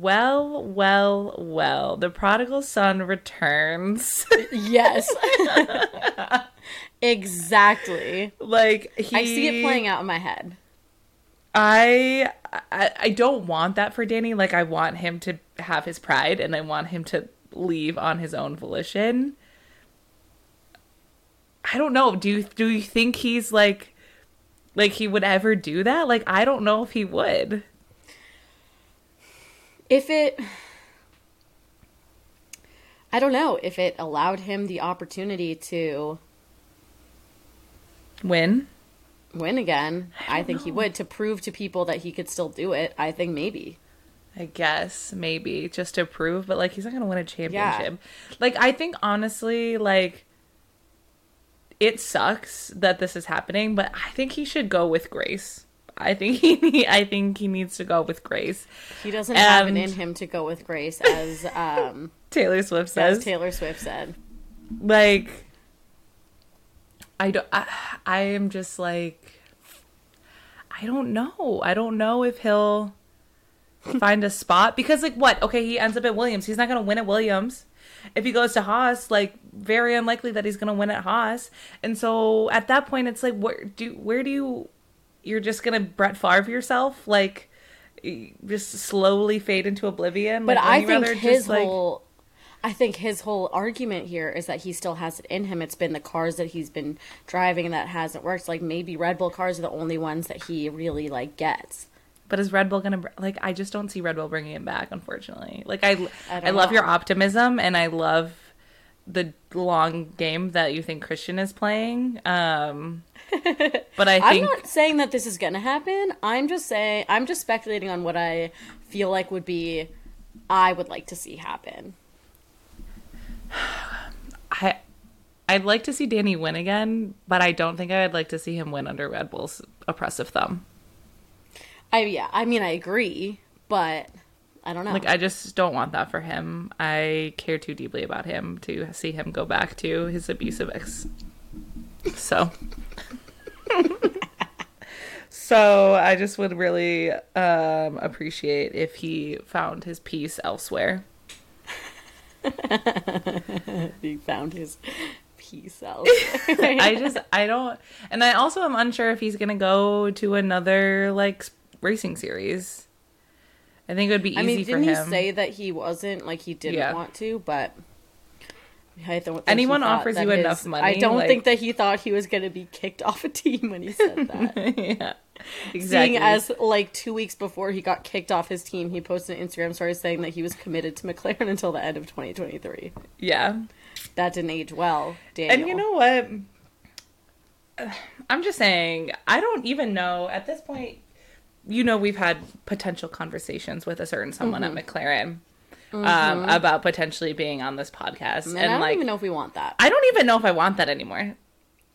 [SPEAKER 1] Well, well, well. The prodigal son returns.
[SPEAKER 2] Yes. exactly.
[SPEAKER 1] like he
[SPEAKER 2] I see it playing out in my head.
[SPEAKER 1] I, I I don't want that for Danny. Like I want him to have his pride and I want him to leave on his own volition. I don't know. Do you do you think he's like like he would ever do that? Like I don't know if he would.
[SPEAKER 2] If it I don't know if it allowed him the opportunity to
[SPEAKER 1] Win?
[SPEAKER 2] win again. I,
[SPEAKER 1] don't
[SPEAKER 2] think he would to prove to people that he could still do it. I think maybe.
[SPEAKER 1] I guess maybe just to prove, but like he's not gonna win a championship. Like I think honestly, like it sucks that this is happening, but I think he should go with grace. I think he I think he needs to go with grace.
[SPEAKER 2] He doesn't have it
[SPEAKER 1] And-
[SPEAKER 2] in him to go with Grace as um
[SPEAKER 1] Taylor Swift
[SPEAKER 2] as
[SPEAKER 1] says
[SPEAKER 2] Taylor Swift said.
[SPEAKER 1] like I don't I, I am just like I don't know. I don't know if he'll find a spot because like what? Okay, he ends up at Williams. He's not going to win at Williams. If he goes to Haas, like very unlikely that he's going to win at Haas. And so at that point it's like where do where do you you're just going to Brett Favre yourself like just slowly fade into oblivion?
[SPEAKER 2] But
[SPEAKER 1] Like,
[SPEAKER 2] I think his
[SPEAKER 1] just, like-
[SPEAKER 2] whole I think his whole argument here is that he still has it in him. It's been the cars that he's been driving that hasn't worked. Like maybe Red Bull cars are the only ones that he really like gets.
[SPEAKER 1] But is Red Bull gonna like? I just don't see Red Bull bringing him back. Unfortunately, like I,
[SPEAKER 2] I
[SPEAKER 1] I, love
[SPEAKER 2] know.
[SPEAKER 1] your optimism, and I love the long game that you think Christian is playing. Um, but I
[SPEAKER 2] I'm not saying that this is gonna happen. I'm just saying I'm just speculating on what I feel like would be I would like to see happen.
[SPEAKER 1] I, I'd like to see Danny win again, but I don't think I would like to see him win under Red Bull's oppressive thumb.
[SPEAKER 2] I yeah, I mean I agree, but I don't know.
[SPEAKER 1] Like I just don't want that for him. I care too deeply about him to see him go back to his abusive ex. So So I just would really um appreciate if he found his peace elsewhere.
[SPEAKER 2] he found his peace out.
[SPEAKER 1] I just I don't and I also am unsure if he's going to go to another like racing series. I think it would be easy
[SPEAKER 2] I mean,
[SPEAKER 1] for
[SPEAKER 2] didn't he
[SPEAKER 1] him.
[SPEAKER 2] say that he wasn't like he didn't
[SPEAKER 1] Yeah.
[SPEAKER 2] want to, but I don't
[SPEAKER 1] Anyone offers you
[SPEAKER 2] his-
[SPEAKER 1] enough money,
[SPEAKER 2] I don't
[SPEAKER 1] like-
[SPEAKER 2] think that he thought he was going to be kicked off a team when he said that.
[SPEAKER 1] yeah. Exactly.
[SPEAKER 2] Seeing as like two weeks before he got kicked off his team, he posted an Instagram story saying that he was committed to McLaren until the end of 2023.
[SPEAKER 1] yeah.
[SPEAKER 2] That didn't age well, Daniel.
[SPEAKER 1] And you know what? I'm just saying, I don't even know at this point. You know, we've had potential conversations with a certain someone
[SPEAKER 2] Mm-hmm.
[SPEAKER 1] at McLaren um, about potentially being on this podcast,
[SPEAKER 2] and,
[SPEAKER 1] and,
[SPEAKER 2] I don't
[SPEAKER 1] like,
[SPEAKER 2] even know if we want that.
[SPEAKER 1] I don't even know if I want that anymore.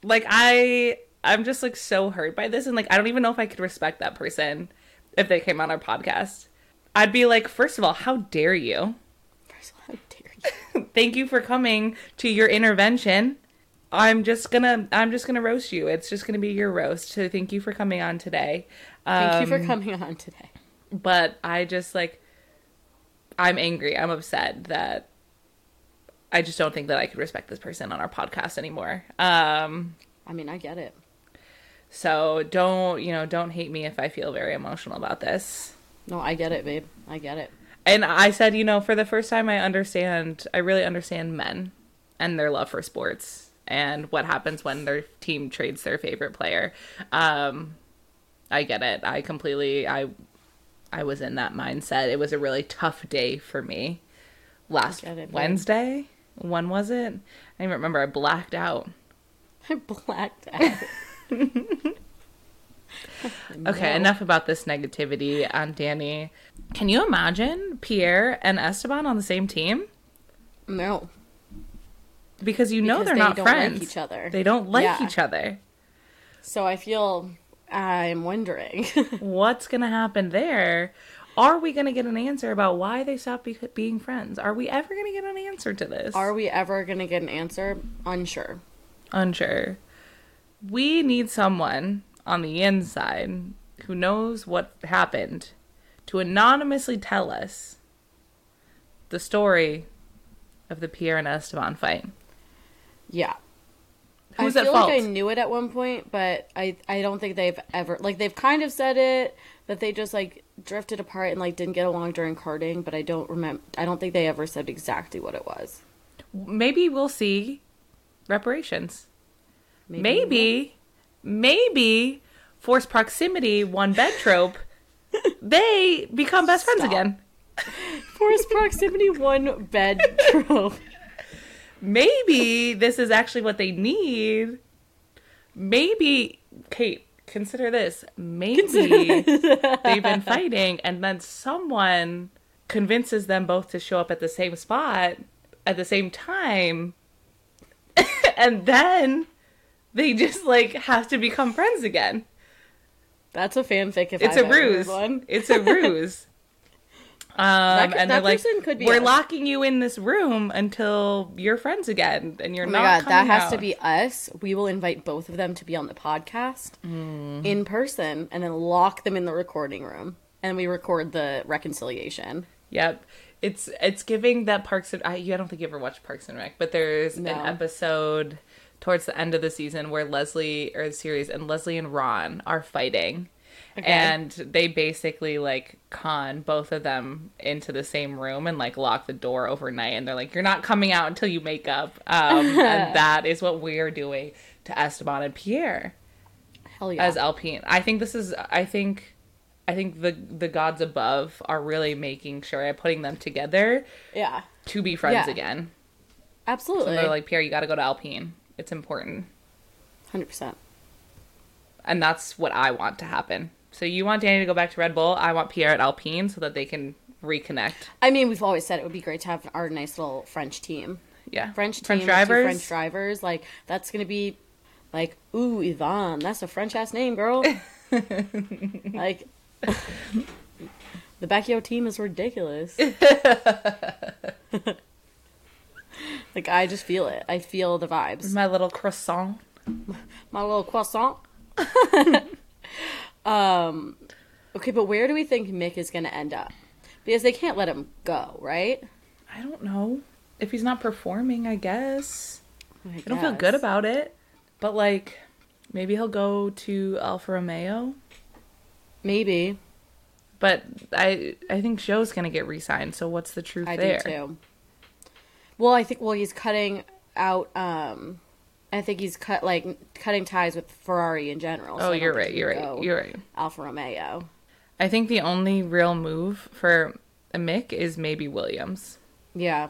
[SPEAKER 1] Like, I, I'm just like so hurt by this, and like, I don't even know if I could respect that person if they came on our podcast. I'd be like, first of all, how dare you?
[SPEAKER 2] First of all, how dare you?
[SPEAKER 1] Thank you for coming to your intervention. I'm just gonna I'm just gonna roast you. It's just gonna be your roast. So thank you for coming on today.
[SPEAKER 2] Thank you for
[SPEAKER 1] Um,
[SPEAKER 2] coming on today.
[SPEAKER 1] but I just like I'm angry. I'm upset that I just don't think that I could respect this person on our podcast anymore. Um
[SPEAKER 2] I mean, I get it.
[SPEAKER 1] so don't, you know, don't hate me if I feel very emotional about this.
[SPEAKER 2] No, I get it, babe. I get it.
[SPEAKER 1] And I said, you know, for the first time I understand I really understand men and their love for sports and what happens when their team trades their favorite player. Um I get it. I completely I I was in that mindset. It was a really tough day for me last
[SPEAKER 2] it.
[SPEAKER 1] Wednesday. When was it? I don't even remember. I blacked out.
[SPEAKER 2] I blacked out.
[SPEAKER 1] Okay,
[SPEAKER 2] No.
[SPEAKER 1] enough about this negativity on Danny. Can you imagine Pierre and Esteban on the same team?
[SPEAKER 2] No.
[SPEAKER 1] Because you know
[SPEAKER 2] Because
[SPEAKER 1] they're
[SPEAKER 2] they
[SPEAKER 1] not
[SPEAKER 2] don't like
[SPEAKER 1] friends.
[SPEAKER 2] each other.
[SPEAKER 1] They don't like
[SPEAKER 2] Yeah.
[SPEAKER 1] each other.
[SPEAKER 2] So I feel I'm wondering.
[SPEAKER 1] What's going to happen there? Are we going to get an answer about why they stopped be- being friends? Are we ever going to get an answer to this?
[SPEAKER 2] Are we ever going to get an answer? Unsure.
[SPEAKER 1] Unsure. We need someone on the inside who knows what happened to anonymously tell us the story of the Pierre and Esteban fight.
[SPEAKER 2] Yeah.
[SPEAKER 1] Who's
[SPEAKER 2] I feel like I knew it at one point, but I I don't think they've ever like they've kind of said it that they just like drifted apart and like didn't get along during karting, but I don't remember. I don't think they ever said exactly what it was.
[SPEAKER 1] Maybe we'll see reparations.
[SPEAKER 2] Maybe.
[SPEAKER 1] Maybe, maybe, forced proximity, one bed trope, they become best friends
[SPEAKER 2] Stop.
[SPEAKER 1] again.
[SPEAKER 2] force proximity one bed trope.
[SPEAKER 1] Maybe this is actually what they need. Maybe, Kate, consider this. Maybe they've been fighting, and then someone convinces them both to show up at the same spot at the same time, and then they just like have to become friends again.
[SPEAKER 2] That's a fanfic. If
[SPEAKER 1] It's
[SPEAKER 2] I've
[SPEAKER 1] a ruse. It's a ruse. Um,
[SPEAKER 2] could-
[SPEAKER 1] and they're
[SPEAKER 2] that
[SPEAKER 1] like,
[SPEAKER 2] person could be
[SPEAKER 1] "We're
[SPEAKER 2] us."
[SPEAKER 1] locking you in this room until you're friends again, and you're
[SPEAKER 2] Oh
[SPEAKER 1] not."
[SPEAKER 2] my god, that has to be us. We will invite both of them to be on the podcast in person and then lock them in the recording room. And we record the reconciliation.
[SPEAKER 1] Yep. It's it's giving that Parks and I, I don't think you ever watched Parks and Rec, but there's
[SPEAKER 2] No.
[SPEAKER 1] an episode towards the end of the season where Leslie or the series and Leslie and Ron are fighting.
[SPEAKER 2] Okay.
[SPEAKER 1] And they basically like con both of them into the same room and like lock the door overnight and they're like, You're not coming out until you make up. Um and that is what we're doing to Esteban and Pierre
[SPEAKER 2] Hell yeah.
[SPEAKER 1] as Alpine. I think this is I think I think the the gods above are really making sure I'm putting them together
[SPEAKER 2] yeah.
[SPEAKER 1] to be friends
[SPEAKER 2] Yeah.
[SPEAKER 1] again.
[SPEAKER 2] Absolutely.
[SPEAKER 1] They're like, Pierre, you got to go to Alpine. It's important,
[SPEAKER 2] 100%.
[SPEAKER 1] And that's what I want to happen. So you want Danny to go back to Red Bull. I want Pierre at Alpine so that they can reconnect.
[SPEAKER 2] I mean, we've always said it would be great to have our nice little French team.
[SPEAKER 1] Yeah,
[SPEAKER 2] French team,
[SPEAKER 1] French drivers.
[SPEAKER 2] French drivers. Like, that's going to be like, ooh, Yvonne, that's a French ass name, girl. like, the Bacchio team is ridiculous. like, I just feel it. I feel the vibes.
[SPEAKER 1] My little croissant.
[SPEAKER 2] My little croissant. um, okay, but where do we think Mick is going to end up? Because they can't let him go, right?
[SPEAKER 1] I don't know if he's not performing. I guess
[SPEAKER 2] I,
[SPEAKER 1] I don't feel good about it. But like, maybe he'll go to Alfa Romeo.
[SPEAKER 2] Maybe.
[SPEAKER 1] But I I think Zhou's gonna get re-signed. So what's the truth
[SPEAKER 2] I
[SPEAKER 1] there?
[SPEAKER 2] do too. Well, I think well he's cutting out. um I think he's cut like cutting ties with Ferrari in general. so
[SPEAKER 1] Oh, you're right. You're right. You're right.
[SPEAKER 2] Alfa Romeo.
[SPEAKER 1] I think the only real move for a Mick is maybe Williams.
[SPEAKER 2] Yeah.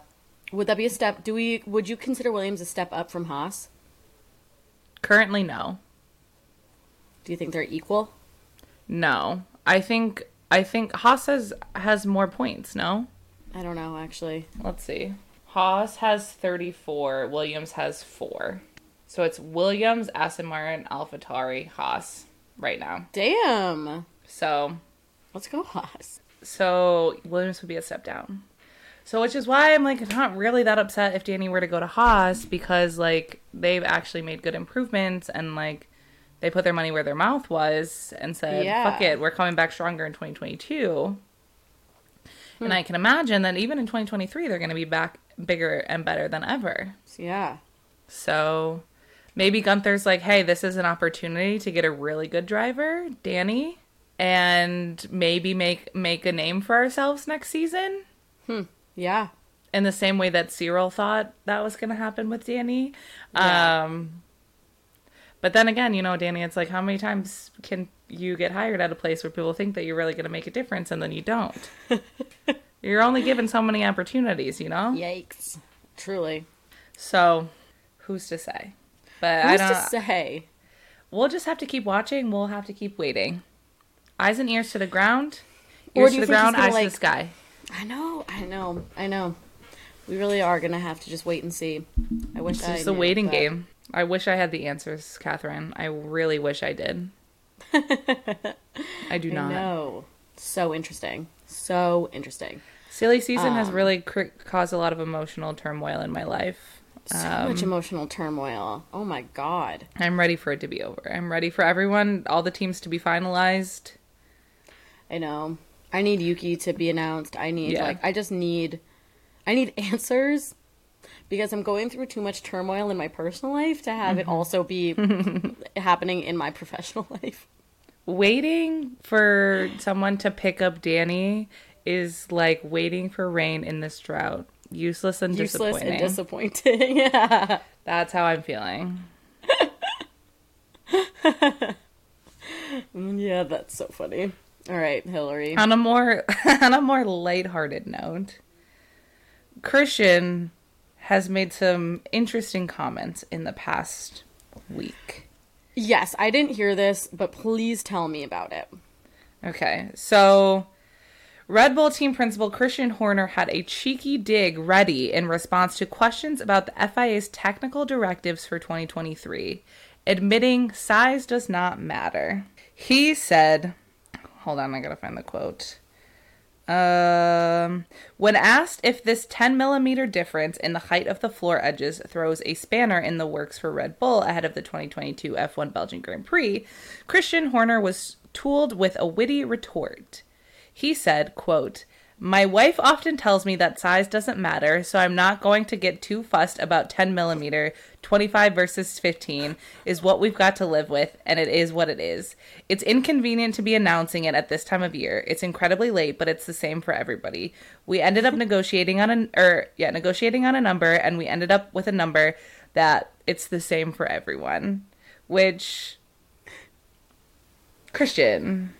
[SPEAKER 2] Would that be a step? Do we? Would you consider Williams a step up from Haas?
[SPEAKER 1] Currently, no,
[SPEAKER 2] Do you think they're equal?
[SPEAKER 1] no. I think I think Haas has has more points. No,
[SPEAKER 2] I don't know actually.
[SPEAKER 1] let's see. Haas has 34. Williams has four. So it's Williams, Aston Martin, AlphaTauri, Haas right now.
[SPEAKER 2] Damn.
[SPEAKER 1] So
[SPEAKER 2] Let's go Haas.
[SPEAKER 1] So Williams would be a step down. So which is why I'm like not really that upset if Danny were to go to Haas because like they've actually made good improvements and like they put their money where their mouth was and said,
[SPEAKER 2] Yeah.
[SPEAKER 1] "Fuck it, we're coming back stronger in 2022." Hmm. And I can imagine that even in 2023 they're going to be back bigger and better than ever.
[SPEAKER 2] Yeah.
[SPEAKER 1] So maybe Guenther's like, hey, this is an opportunity to get a really good driver, Danny, and maybe make make a name for ourselves next season.
[SPEAKER 2] Yeah.
[SPEAKER 1] In the same way that Cyril thought that was going to happen with Danny.
[SPEAKER 2] Yeah.
[SPEAKER 1] Um, but then again, you know, Danny, it's like, how many times can you get hired at a place where people think that you're really going to make a difference and then you don't? you're only given so many opportunities, you know?
[SPEAKER 2] Yikes. Truly.
[SPEAKER 1] So, who's to say? But I
[SPEAKER 2] Who's
[SPEAKER 1] don't.
[SPEAKER 2] to say?
[SPEAKER 1] We'll just have to keep watching. We'll have to keep waiting. Eyes and ears to the ground. Ears to the ground, eyes to the sky.
[SPEAKER 2] I know. I know. I know. We really are gonna have to just wait and see. I wish
[SPEAKER 1] It's
[SPEAKER 2] I
[SPEAKER 1] just a
[SPEAKER 2] knew,
[SPEAKER 1] waiting
[SPEAKER 2] but-
[SPEAKER 1] game. I wish I had the answers, Catherine. I really wish I did. I do not.
[SPEAKER 2] know. So interesting. So interesting.
[SPEAKER 1] Silly season has
[SPEAKER 2] Um,
[SPEAKER 1] really cr- caused a lot of emotional turmoil in my life.
[SPEAKER 2] So
[SPEAKER 1] Um,
[SPEAKER 2] much emotional turmoil. Oh my god.
[SPEAKER 1] I'm ready for it to be over. I'm ready for everyone, all the teams to be finalized.
[SPEAKER 2] I know. I need Yuki to be announced. I need
[SPEAKER 1] Yeah.
[SPEAKER 2] like I just need I need answers because I'm going through too much turmoil in my personal life to have it
[SPEAKER 1] Mm-hmm.
[SPEAKER 2] also be happening in my professional life.
[SPEAKER 1] Waiting for someone to pick up Danny is like waiting for rain in this drought. Useless and
[SPEAKER 2] Useless
[SPEAKER 1] disappointing.
[SPEAKER 2] and disappointing. yeah.
[SPEAKER 1] That's how I'm feeling.
[SPEAKER 2] Mm, yeah, that's so funny. All right, Hillary.
[SPEAKER 1] On a more on a more lighthearted note, Christian has made some interesting comments in the past week.
[SPEAKER 2] Yes, I didn't hear this, but please tell me about it.
[SPEAKER 1] Okay, so Red Bull team principal Christian Horner had a cheeky dig ready in response to questions about the FIA's technical directives for 2023, admitting size does not matter. He said, hold on, I gotta find the quote. Um, when asked if this 10 millimeter difference in the height of the floor edges throws a spanner in the works for Red Bull ahead of the 2022 F1 Belgian Grand Prix, Christian Horner was tooled with a witty retort. He said, quote, My wife often tells me that size doesn't matter, so I'm not going to get too fussed about 10 millimeter. 25 versus 15 is what we've got to live with, and it is what it is. It's inconvenient to be announcing it at this time of year. It's incredibly late, but it's the same for everybody. We ended up negotiating on an or er, yeah, negotiating on a number, and we ended up with a number that it's the same for everyone. Which Christian.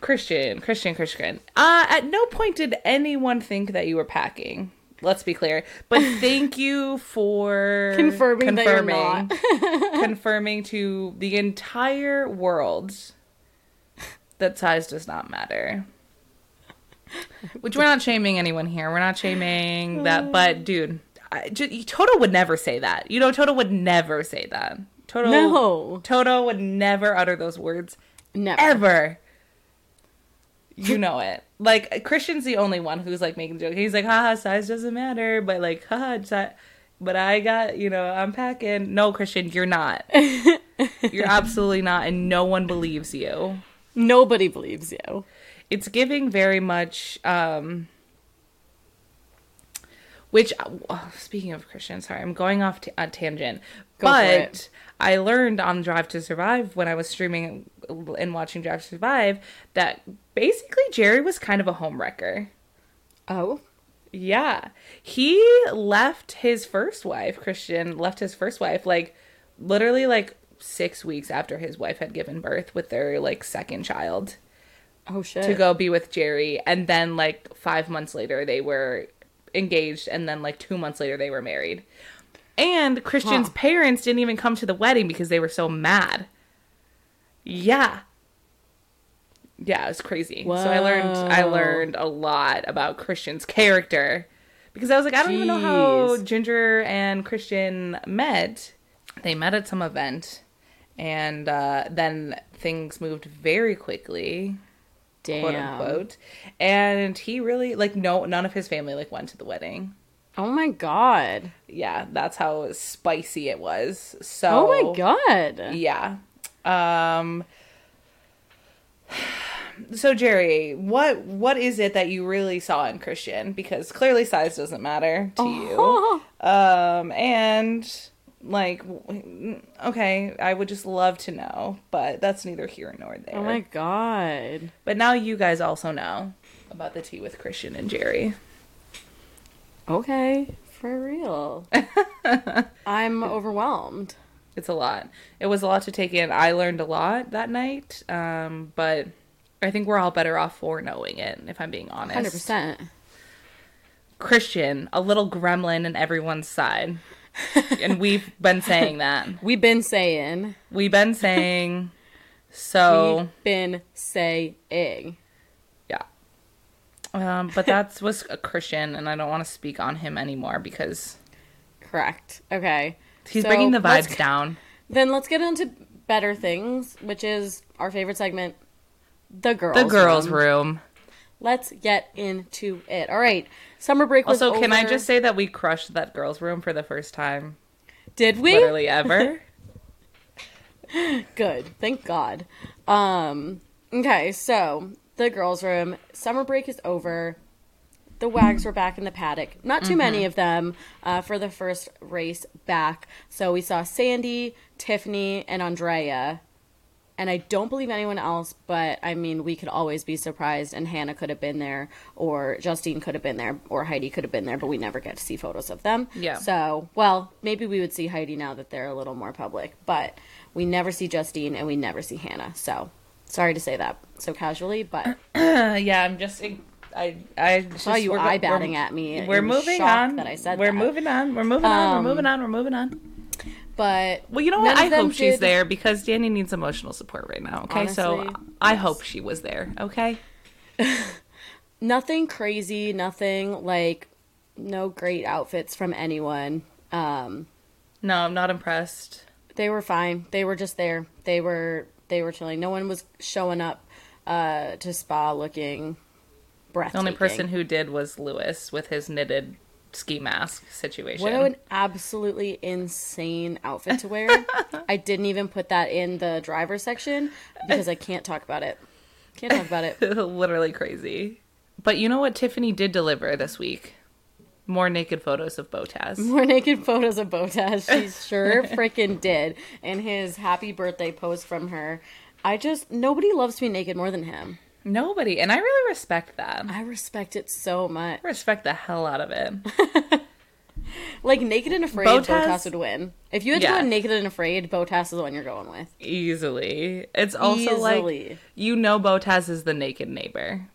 [SPEAKER 1] Christian, Christian, Christian. Uh, at no point did anyone think that you were packing. Let's be clear. But thank you for
[SPEAKER 2] Confirming that you're not.
[SPEAKER 1] confirming to the entire world that size does not matter. Which we're not shaming anyone here. We're not shaming that. But dude, I, ju- Toto would never say that. You know, Toto would never say that. Toto,
[SPEAKER 2] No.
[SPEAKER 1] Toto would never utter those words
[SPEAKER 2] Never.
[SPEAKER 1] ever. You know it. Like Christian's the only one who's like making jokes. He's like, haha, size doesn't matter, but like, haha, si- but I got, you know, I'm packing. No, Christian, you're not. you're absolutely not, and no one believes you.
[SPEAKER 2] Nobody believes you.
[SPEAKER 1] It's giving very much. um which, oh, speaking of Christian, sorry, I'm going off t- a tangent.
[SPEAKER 2] Go
[SPEAKER 1] but. I learned on Drive to Survive when I was streaming and watching Drive to Survive that basically Geri was kind of a homewrecker.
[SPEAKER 2] Oh.
[SPEAKER 1] Yeah. He left his first wife, Christian left his first wife, like literally like six weeks after his wife had given birth with their like second child
[SPEAKER 2] Oh shit.
[SPEAKER 1] to go be with Geri. And then like five months later, they were engaged. And then like two months later, they were married. And Christian's
[SPEAKER 2] Huh.
[SPEAKER 1] parents didn't even come to the wedding because they were so mad. Yeah. Yeah, it was crazy. So I learned I learned a lot about Christian's character because I was like, I don't even know how Ginger and Christian met. They met at some event, and uh, then things moved very quickly. quote
[SPEAKER 2] Damn.
[SPEAKER 1] unquote. And he really like no none of his family like went to the wedding.
[SPEAKER 2] Oh my god.
[SPEAKER 1] Yeah, that's how spicy it was. So
[SPEAKER 2] Oh my god.
[SPEAKER 1] Yeah. Um so Geri, what what is it that you really saw in Christian? Because clearly size doesn't matter to
[SPEAKER 2] Oh.
[SPEAKER 1] you. Um and like okay, I would just love to know, but that's neither here nor there.
[SPEAKER 2] Oh my god.
[SPEAKER 1] But now you guys also know about the tea with Christian and Geri.
[SPEAKER 2] Okay, for real. I'm overwhelmed.
[SPEAKER 1] It's a lot. It was a lot to take in. I learned a lot that night, um, but I think we're all better off for knowing it, if I'm being honest.
[SPEAKER 2] 100%.
[SPEAKER 1] Christian, a little gremlin in everyone's side. and we've been saying that.
[SPEAKER 2] We've been saying.
[SPEAKER 1] We've been saying so
[SPEAKER 2] We've been saying.
[SPEAKER 1] yeah. Um, but that was a Christian and I don't want to speak on him anymore because
[SPEAKER 2] Correct. Okay.
[SPEAKER 1] he's
[SPEAKER 2] So,
[SPEAKER 1] bringing the vibes down.
[SPEAKER 2] Then let's get into better things, which is our favorite segment, the girls.
[SPEAKER 1] The girls'
[SPEAKER 2] room.
[SPEAKER 1] room.
[SPEAKER 2] Let's get into it. All right. Summer break was
[SPEAKER 1] Also, can I just say that we crushed that girls' room for the first time
[SPEAKER 2] Did we?
[SPEAKER 1] literally ever?
[SPEAKER 2] Good. Thank God. Um, okay, so the girls' room. Summer break is over. The wags were back in the paddock. Not too many of them uh, for the first race back. So we saw Sandy, Tiffany, and Andrea. And I don't believe anyone else, but I mean, we could always be surprised. And Hannah could have been there, or Justine could have been there, or Heidi could have been there, but we never get to see photos of them.
[SPEAKER 1] Yeah.
[SPEAKER 2] So, well, maybe we would see Heidi now that they're a little more public, but we never see Justine and we never see Hannah. So, sorry to say that so casually, but
[SPEAKER 1] yeah, I'm just. I I just,
[SPEAKER 2] saw you
[SPEAKER 1] we're-
[SPEAKER 2] eye batting at me.
[SPEAKER 1] We're moving on.
[SPEAKER 2] That I said
[SPEAKER 1] we're
[SPEAKER 2] that.
[SPEAKER 1] moving on. We're moving on.
[SPEAKER 2] Um,
[SPEAKER 1] We're moving on. We're moving on.
[SPEAKER 2] But
[SPEAKER 1] Well, you know what? I hope she's
[SPEAKER 2] did-
[SPEAKER 1] there because Danny needs emotional support right now. Okay, so
[SPEAKER 2] Honestly,
[SPEAKER 1] I
[SPEAKER 2] yes.
[SPEAKER 1] hope she was there. Okay.
[SPEAKER 2] nothing crazy, nothing like no great outfits from anyone. Um,
[SPEAKER 1] No, I'm not impressed.
[SPEAKER 2] they were fine. They were just there. They were they were chilling. No one was showing up uh, to spa looking
[SPEAKER 1] The only person who did was Lewis with his knitted ski mask situation.
[SPEAKER 2] What an absolutely insane outfit to wear. I didn't even put that in the driver section because I can't talk about it. Can't talk about it.
[SPEAKER 1] Literally crazy. But you know what Tiffany did deliver this week? More naked photos of Bottas.
[SPEAKER 2] More naked photos of Bottas. She sure freaking did. And his happy birthday post from her. I just, nobody loves me naked more than him.
[SPEAKER 1] Nobody, and I really respect that.
[SPEAKER 2] I respect it so much.
[SPEAKER 1] I respect the hell out of it.
[SPEAKER 2] Like, Naked and Afraid,
[SPEAKER 1] Bottas-
[SPEAKER 2] Bottas would win. If you had to go Naked and Afraid, Bottas is the one you're going with.
[SPEAKER 1] Easily. It's also like you know Bottas is the naked neighbor.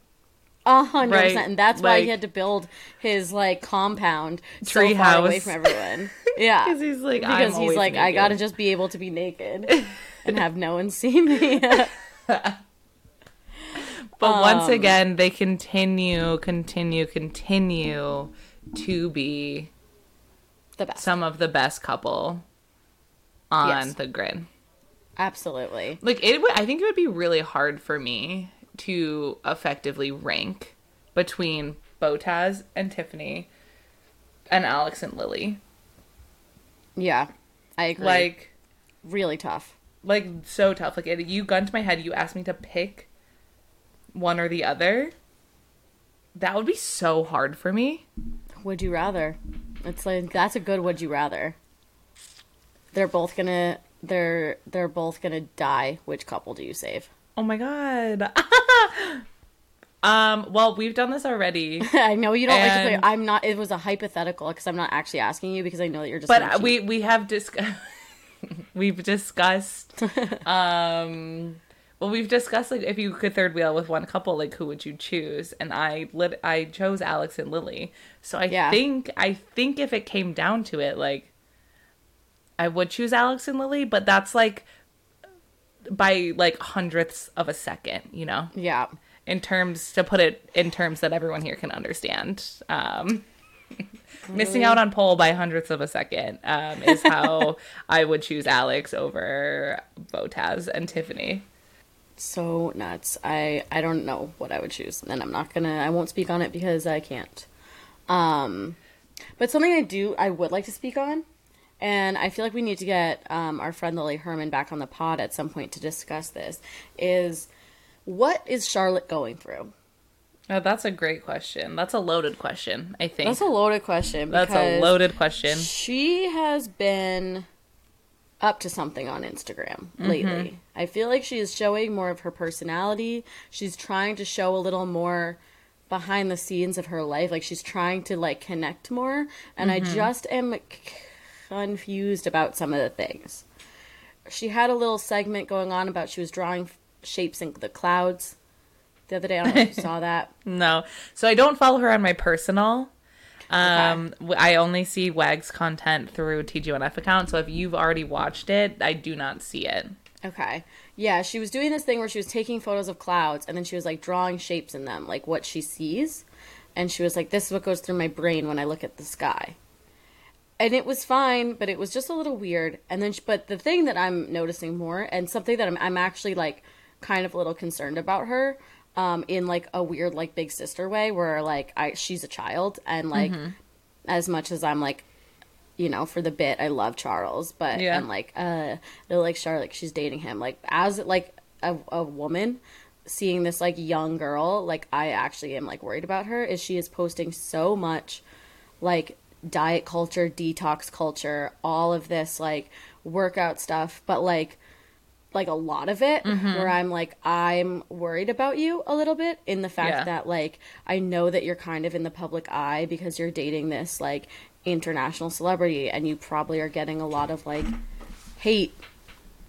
[SPEAKER 2] A hundred percent. and that's why
[SPEAKER 1] like-
[SPEAKER 2] he had to build his like compound so
[SPEAKER 1] Tree
[SPEAKER 2] far away from everyone. Yeah,
[SPEAKER 1] Because he's like, I'm
[SPEAKER 2] because he's like, I gotta just be able to be naked and have no one see me.
[SPEAKER 1] But once
[SPEAKER 2] Um,
[SPEAKER 1] again, they continue, continue, continue to be
[SPEAKER 2] the best,
[SPEAKER 1] some of the best couple on
[SPEAKER 2] Yes.
[SPEAKER 1] the grid.
[SPEAKER 2] absolutely.
[SPEAKER 1] Like it would, I think it would be really hard for me to effectively rank between Bottas and Tiffany and Alex and Lily.
[SPEAKER 2] Yeah, I agree.
[SPEAKER 1] Like,
[SPEAKER 2] really tough.
[SPEAKER 1] like so tough. Like it, you gun to my head. You asked me to pick one or the other. That would be so hard for me.
[SPEAKER 2] Would you rather? It's like that's a good. Would you rather? They're both gonna. They're they're both gonna die. Which couple do you save?
[SPEAKER 1] Oh my god. um. Well, we've done this already,
[SPEAKER 2] I know you don't like to play. I'm not. It was a hypothetical because I'm not actually asking you because I know that you're just.
[SPEAKER 1] but we we have discussed. we've discussed. um. Well, we've discussed like if you could third wheel with one couple, like who would you choose? And I lit. I chose Alex and Lily. So I
[SPEAKER 2] Yeah.
[SPEAKER 1] think I think if it came down to it, like I would choose Alex and Lily, but that's like by like hundredths of a second, you know.
[SPEAKER 2] Yeah.
[SPEAKER 1] in terms to put it in terms that everyone here can understand. Um, missing out on pole by hundredths of a second um, is how I would choose Alex over Bottas and Tiffany.
[SPEAKER 2] So nuts. I I don't know what I would choose, and I'm not gonna. I won't speak on it because I can't. Um, but something I do, I would like to speak on, and I feel like we need to get um, our friend Lily Herman back on the pod at some point to discuss this. Is what is Charlotte going through?
[SPEAKER 1] Oh, that's a great question. That's a loaded question. I think
[SPEAKER 2] That's a loaded question.
[SPEAKER 1] that's a loaded question.
[SPEAKER 2] She has been up to something on Instagram mm-hmm. lately. I feel like she is showing more of her personality. She's trying to show a little more behind the scenes of her life. Like she's trying to like connect more, and I mm-hmm. just am confused about some of the things. She had a little segment going on about she was drawing shapes in the clouds the other day. I don't know if you saw that.
[SPEAKER 1] No, so I don't follow her on my personal. Um, I only see Wags content through TGNF account. So if you've already watched it, I do not see it.
[SPEAKER 2] Okay. Yeah, she was doing this thing where she was taking photos of clouds and then she was like drawing shapes in them, like what she sees. And she was like, This is what goes through my brain when I look at the sky. And it was fine, but it was just a little weird. And then, she, but the thing that I'm noticing more, and something that I'm, I'm actually like kind of a little concerned about her, um, in like a weird like big sister way, where like I she's a child, and like as much as I'm like you know, for the bit, I love Charles, but
[SPEAKER 1] Yeah.
[SPEAKER 2] I'm like, uh, they're like Charlotte, she's dating him. Like as like a, a woman seeing this like young girl, like I actually am like worried about her. Is she is posting so much like diet culture, detox culture, all of this like workout stuff, but like like a lot of it mm-hmm. where I'm like I'm worried about you a little bit in the fact
[SPEAKER 1] Yeah.
[SPEAKER 2] that like I know that you're kind of in the public eye because you're dating this like international celebrity and you probably are getting a lot of like hate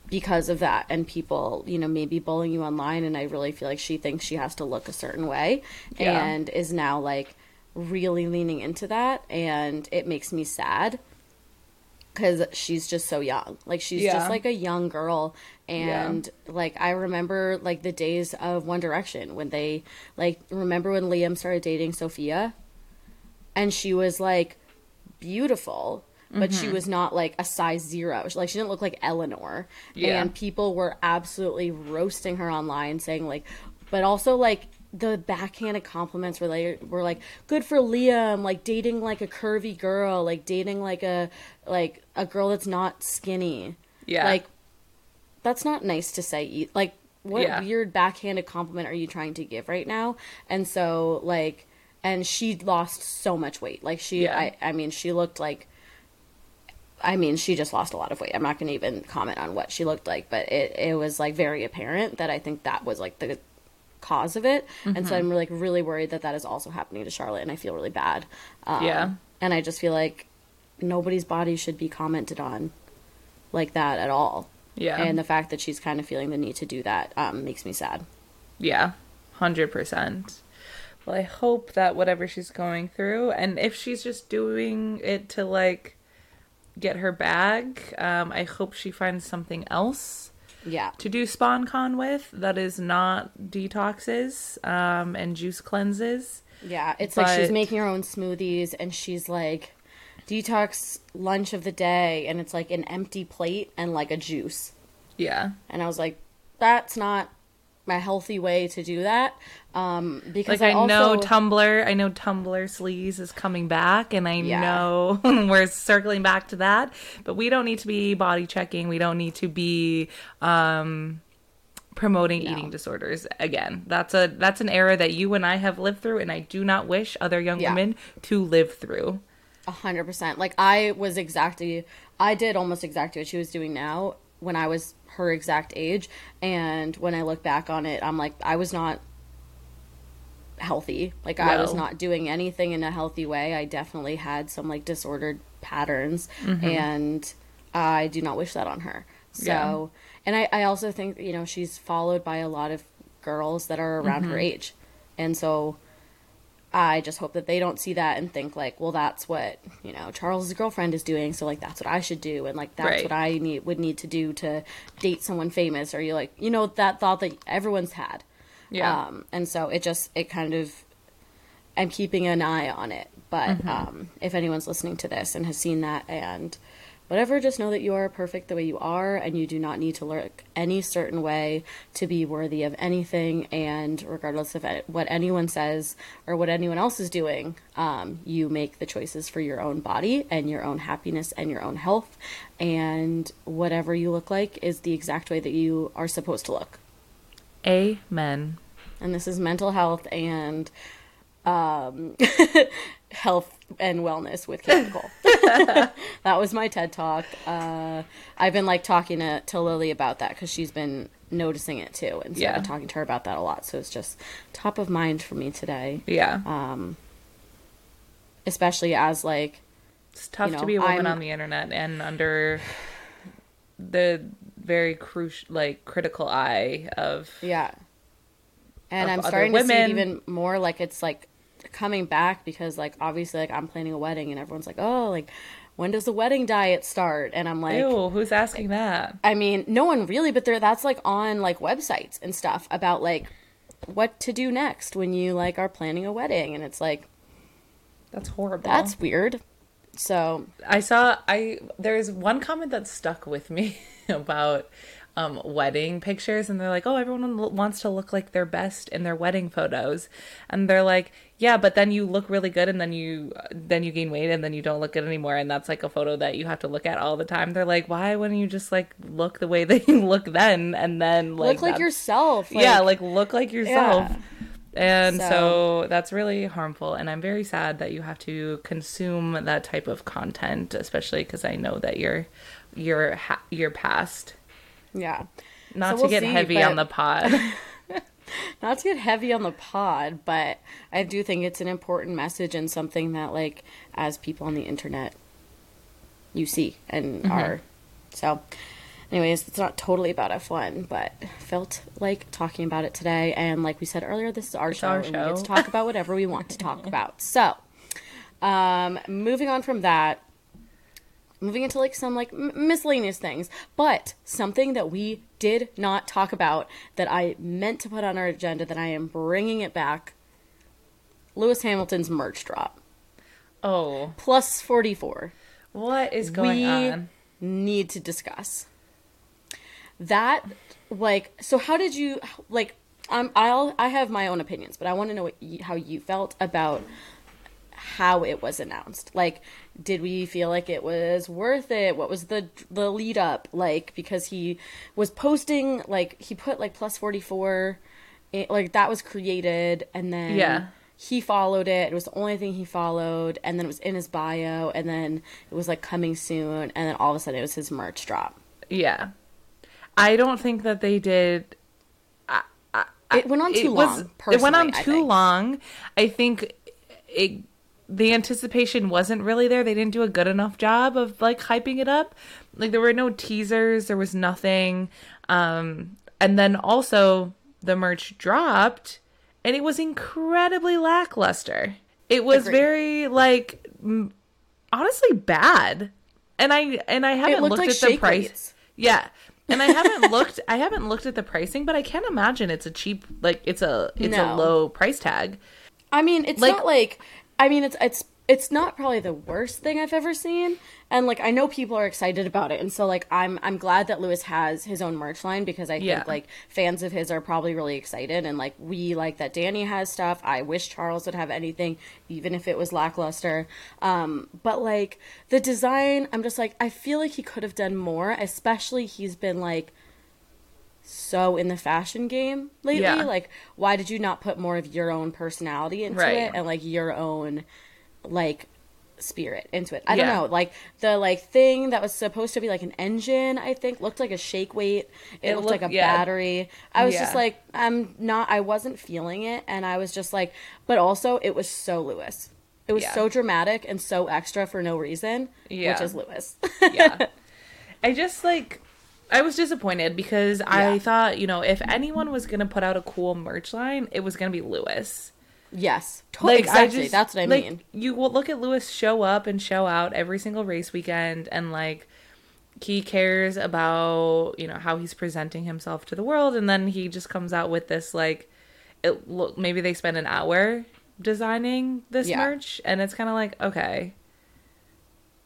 [SPEAKER 2] because of that and people you know maybe bullying you online and i really feel like she thinks she has to look a certain way
[SPEAKER 1] Yeah.
[SPEAKER 2] and is now like really leaning into that and it makes me sad because she's just so young like she's
[SPEAKER 1] Yeah.
[SPEAKER 2] just like a young girl and like i remember like the days of one direction when they like remember when liam started dating sophia and she was like beautiful but
[SPEAKER 1] Mm-hmm.
[SPEAKER 2] she was not like a size zero like she didn't look like eleanor
[SPEAKER 1] Yeah.
[SPEAKER 2] and people were absolutely roasting her online saying like but also like the backhanded compliments were like were like good for liam like dating like a curvy girl like dating like a like a girl that's not skinny
[SPEAKER 1] Yeah.
[SPEAKER 2] like that's not nice to say like what
[SPEAKER 1] Yeah.
[SPEAKER 2] weird backhanded compliment are you trying to give right now and so like and she lost so much weight like she
[SPEAKER 1] Yeah.
[SPEAKER 2] i i mean she looked like I mean, she just lost a lot of weight. I'm not going to even comment on what she looked like, but it, it was like very apparent that I think that was like the cause of it. And
[SPEAKER 1] Mm-hmm.
[SPEAKER 2] so I'm like really worried that that is also happening to Charlotte, and I feel really bad. Um,
[SPEAKER 1] Yeah.
[SPEAKER 2] And I just feel like nobody's body should be commented on like that at all.
[SPEAKER 1] Yeah.
[SPEAKER 2] And the fact that she's kind of feeling the need to do that um, makes me sad.
[SPEAKER 1] Yeah, hundred percent. Well, I hope that whatever she's going through, and if she's just doing it to like get her bag, um, I hope she finds something else
[SPEAKER 2] Yeah.
[SPEAKER 1] to do sponcon with that is not detoxes um, and juice cleanses.
[SPEAKER 2] Yeah, it's like she's making her own smoothies and she's like detox lunch of the day and it's like an empty plate and like a juice.
[SPEAKER 1] Yeah,
[SPEAKER 2] And I was like, that's not a healthy way to do that. Um, because
[SPEAKER 1] like I,
[SPEAKER 2] I,
[SPEAKER 1] know Tumblr, I know Tumblr sleaze is coming back, and I
[SPEAKER 2] Yeah.
[SPEAKER 1] know we're circling back to that. But we don't need to be body checking. We don't need to be um, promoting
[SPEAKER 2] No.
[SPEAKER 1] eating disorders again. That's a that's an era that you and I have lived through, and I do not wish other young
[SPEAKER 2] Yeah.
[SPEAKER 1] women to live through.
[SPEAKER 2] A hundred percent. Like I was exactly, I did almost exactly what she was doing now when I was her exact age, and when I look back on it, I'm like, I was not healthy. Like I was not doing anything in a healthy way. I definitely had some like disordered patterns, mm-hmm. and I do not wish that on her. So, and I, I also think you know she's followed by a lot of girls that are around her mm-hmm. age, and so I just hope that they don't see that and think like, well, that's what you know Charles's girlfriend is doing, so like that's what I should do, and like that's
[SPEAKER 1] Right.
[SPEAKER 2] what I need would need to do to date someone famous, or you like you know that thought that everyone's had,
[SPEAKER 1] Yeah,
[SPEAKER 2] um, and so it just it kind of I'm keeping an eye on it, but
[SPEAKER 1] Mm-hmm.
[SPEAKER 2] um, if anyone's listening to this and has seen that and whatever, just know that you are perfect the way you are and you do not need to look any certain way to be worthy of anything. And regardless of what anyone says or what anyone else is doing, um, you make the choices for your own body and your own happiness and your own health. And whatever you look like is the exact way that you are supposed to look.
[SPEAKER 1] Amen.
[SPEAKER 2] And this is mental health and um, health and wellness with Kate Nicole. that was my TED talk. Uh, I've been like talking to, to Lily about that because she's been noticing it too, and so
[SPEAKER 1] Yeah.
[SPEAKER 2] I've been talking to her about that a lot. So it's just top of mind for me today,
[SPEAKER 1] Yeah.
[SPEAKER 2] um, especially as like
[SPEAKER 1] It's tough
[SPEAKER 2] you
[SPEAKER 1] to be a woman
[SPEAKER 2] I'm-
[SPEAKER 1] on the internet and under the very crucial, like critical eye of
[SPEAKER 2] Yeah. And
[SPEAKER 1] of
[SPEAKER 2] I'm starting to see it even more like it's like coming back because like obviously like I'm planning a wedding and everyone's like, "Oh, like when does the wedding diet start?" And I'm like,
[SPEAKER 1] ew. Who's asking that?
[SPEAKER 2] I mean, no one really, but there that's like on like websites and stuff about like what to do next when you like are planning a wedding and it's like
[SPEAKER 1] That's horrible.
[SPEAKER 2] that's weird. So,
[SPEAKER 1] I saw I there's one comment that stuck with me about um, wedding pictures, and they're like, "Oh, everyone wants to look like their best in their wedding photos," and they're like, "Yeah, but then you look really good, and then you then you gain weight, and then you don't look good anymore, and that's like a photo that you have to look at all the time." They're like, "Why wouldn't you just like look the way that you look then, and then like
[SPEAKER 2] look like yourself.
[SPEAKER 1] yeah, like look like yourself."
[SPEAKER 2] Yeah.
[SPEAKER 1] And so,
[SPEAKER 2] So-
[SPEAKER 1] that's really harmful. And I'm very sad that you have to consume that type of content, especially because I know that you're you're ha- you're past.
[SPEAKER 2] yeah.
[SPEAKER 1] Not
[SPEAKER 2] So
[SPEAKER 1] to
[SPEAKER 2] we'll
[SPEAKER 1] get
[SPEAKER 2] see,
[SPEAKER 1] heavy on the
[SPEAKER 2] but-
[SPEAKER 1] pod.
[SPEAKER 2] not to get heavy on the pod, but I do think it's an important message and something that, like, as people on the internet, you see and
[SPEAKER 1] Mm-hmm.
[SPEAKER 2] are. So, anyways, it's not totally about F1, but felt like talking about it today. And like we said earlier, this is our show,
[SPEAKER 1] our
[SPEAKER 2] and we get to talk about whatever we want to talk about. So, um, moving on from that, moving into like some like m- miscellaneous things but something that we did not talk about that i meant to put on our agenda that i am bringing it back lewis hamilton's merch drop
[SPEAKER 1] oh,
[SPEAKER 2] plus 44
[SPEAKER 1] what is going on?
[SPEAKER 2] we
[SPEAKER 1] on?
[SPEAKER 2] need to discuss that like so how did you like um, I'll I have my own opinions, but I want to know you, how you felt about how it was announced. Like, did we feel like it was worth it? What was the the lead up like? Because he was posting like he put like plus forty four, it, eh, like that was created, and then
[SPEAKER 1] Yeah.
[SPEAKER 2] he followed it. It was the only thing he followed, and then it was in his bio, and then it was like coming soon, and then all of a sudden it was his merch drop.
[SPEAKER 1] Yeah, I don't think that they did.
[SPEAKER 2] It went on too
[SPEAKER 1] it was-
[SPEAKER 2] long.
[SPEAKER 1] It went on
[SPEAKER 2] I
[SPEAKER 1] too
[SPEAKER 2] think.
[SPEAKER 1] long. I think it. The anticipation wasn't really there. They didn't do a good enough job of like hyping it up. Like there were no teasers. There was nothing. Um, and then also the merch dropped, and it was incredibly lackluster. It was
[SPEAKER 2] Agreed.
[SPEAKER 1] very like m- honestly bad. And I and I haven't
[SPEAKER 2] looked like
[SPEAKER 1] at the price.
[SPEAKER 2] weights.
[SPEAKER 1] Yeah. And I haven't looked I haven't looked at the pricing, but I can't imagine it's a cheap like it's a it's a low price tag.
[SPEAKER 2] I mean, it's
[SPEAKER 1] Like-
[SPEAKER 2] not like I mean, it's it's it's not probably the worst thing I've ever seen, and like I know people are excited about it, and so like I'm I'm glad that Lewis has his own merch line because I
[SPEAKER 1] Yeah.
[SPEAKER 2] think like fans of his are probably really excited, and like we like that Danny has stuff. I wish Charles would have anything, even if it was lackluster. Um, but like the design, I'm just like I feel like he could have done more, especially he's been like so in the fashion game lately.
[SPEAKER 1] Yeah.
[SPEAKER 2] Like, why did you not put more of your own personality into
[SPEAKER 1] Right.
[SPEAKER 2] it and like your own like spirit into it? I don't know. Like the like thing that was supposed to be like an engine, I think, looked like a shake weight. It,
[SPEAKER 1] It
[SPEAKER 2] looked like a
[SPEAKER 1] yeah.
[SPEAKER 2] battery. I was just like, I'm not. I wasn't feeling it, and I was just like, but also it was so Lewis. It was
[SPEAKER 1] Yeah.
[SPEAKER 2] so dramatic and so extra for no reason,
[SPEAKER 1] Yeah.
[SPEAKER 2] which is Lewis.
[SPEAKER 1] Yeah. I just like I was disappointed because I thought, you know, if anyone was going to put out a cool merch line, it was going to be Lewis.
[SPEAKER 2] yes, totally. exactly. That's what I
[SPEAKER 1] like,
[SPEAKER 2] mean.
[SPEAKER 1] You will look at Lewis show up and show out every single race weekend, and like he cares about you know how he's presenting himself to the world, and then he just comes out with this like it look maybe they spend an hour designing this
[SPEAKER 2] Yeah.
[SPEAKER 1] merch, and it's kind of like okay,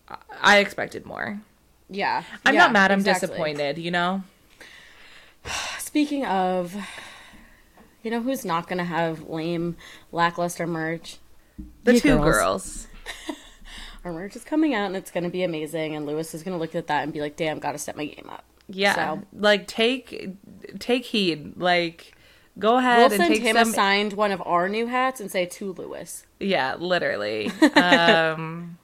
[SPEAKER 1] I- I expected more.
[SPEAKER 2] Yeah.
[SPEAKER 1] I'm
[SPEAKER 2] yeah,
[SPEAKER 1] not mad. I'm
[SPEAKER 2] exactly.
[SPEAKER 1] disappointed. You know.
[SPEAKER 2] Speaking of, you know who's not gonna have lame, lackluster merch?
[SPEAKER 1] The
[SPEAKER 2] You
[SPEAKER 1] two
[SPEAKER 2] girls.
[SPEAKER 1] girls.
[SPEAKER 2] Our merch is coming out and it's gonna be amazing. And Lewis is gonna look at that and be like, "Damn, gotta step my game up."
[SPEAKER 1] Yeah.
[SPEAKER 2] So-
[SPEAKER 1] Like take take heed. Like go ahead
[SPEAKER 2] We'll
[SPEAKER 1] and
[SPEAKER 2] send
[SPEAKER 1] take
[SPEAKER 2] him
[SPEAKER 1] some.
[SPEAKER 2] a signed one of our new hats and say to Lewis.
[SPEAKER 1] Yeah, literally. um,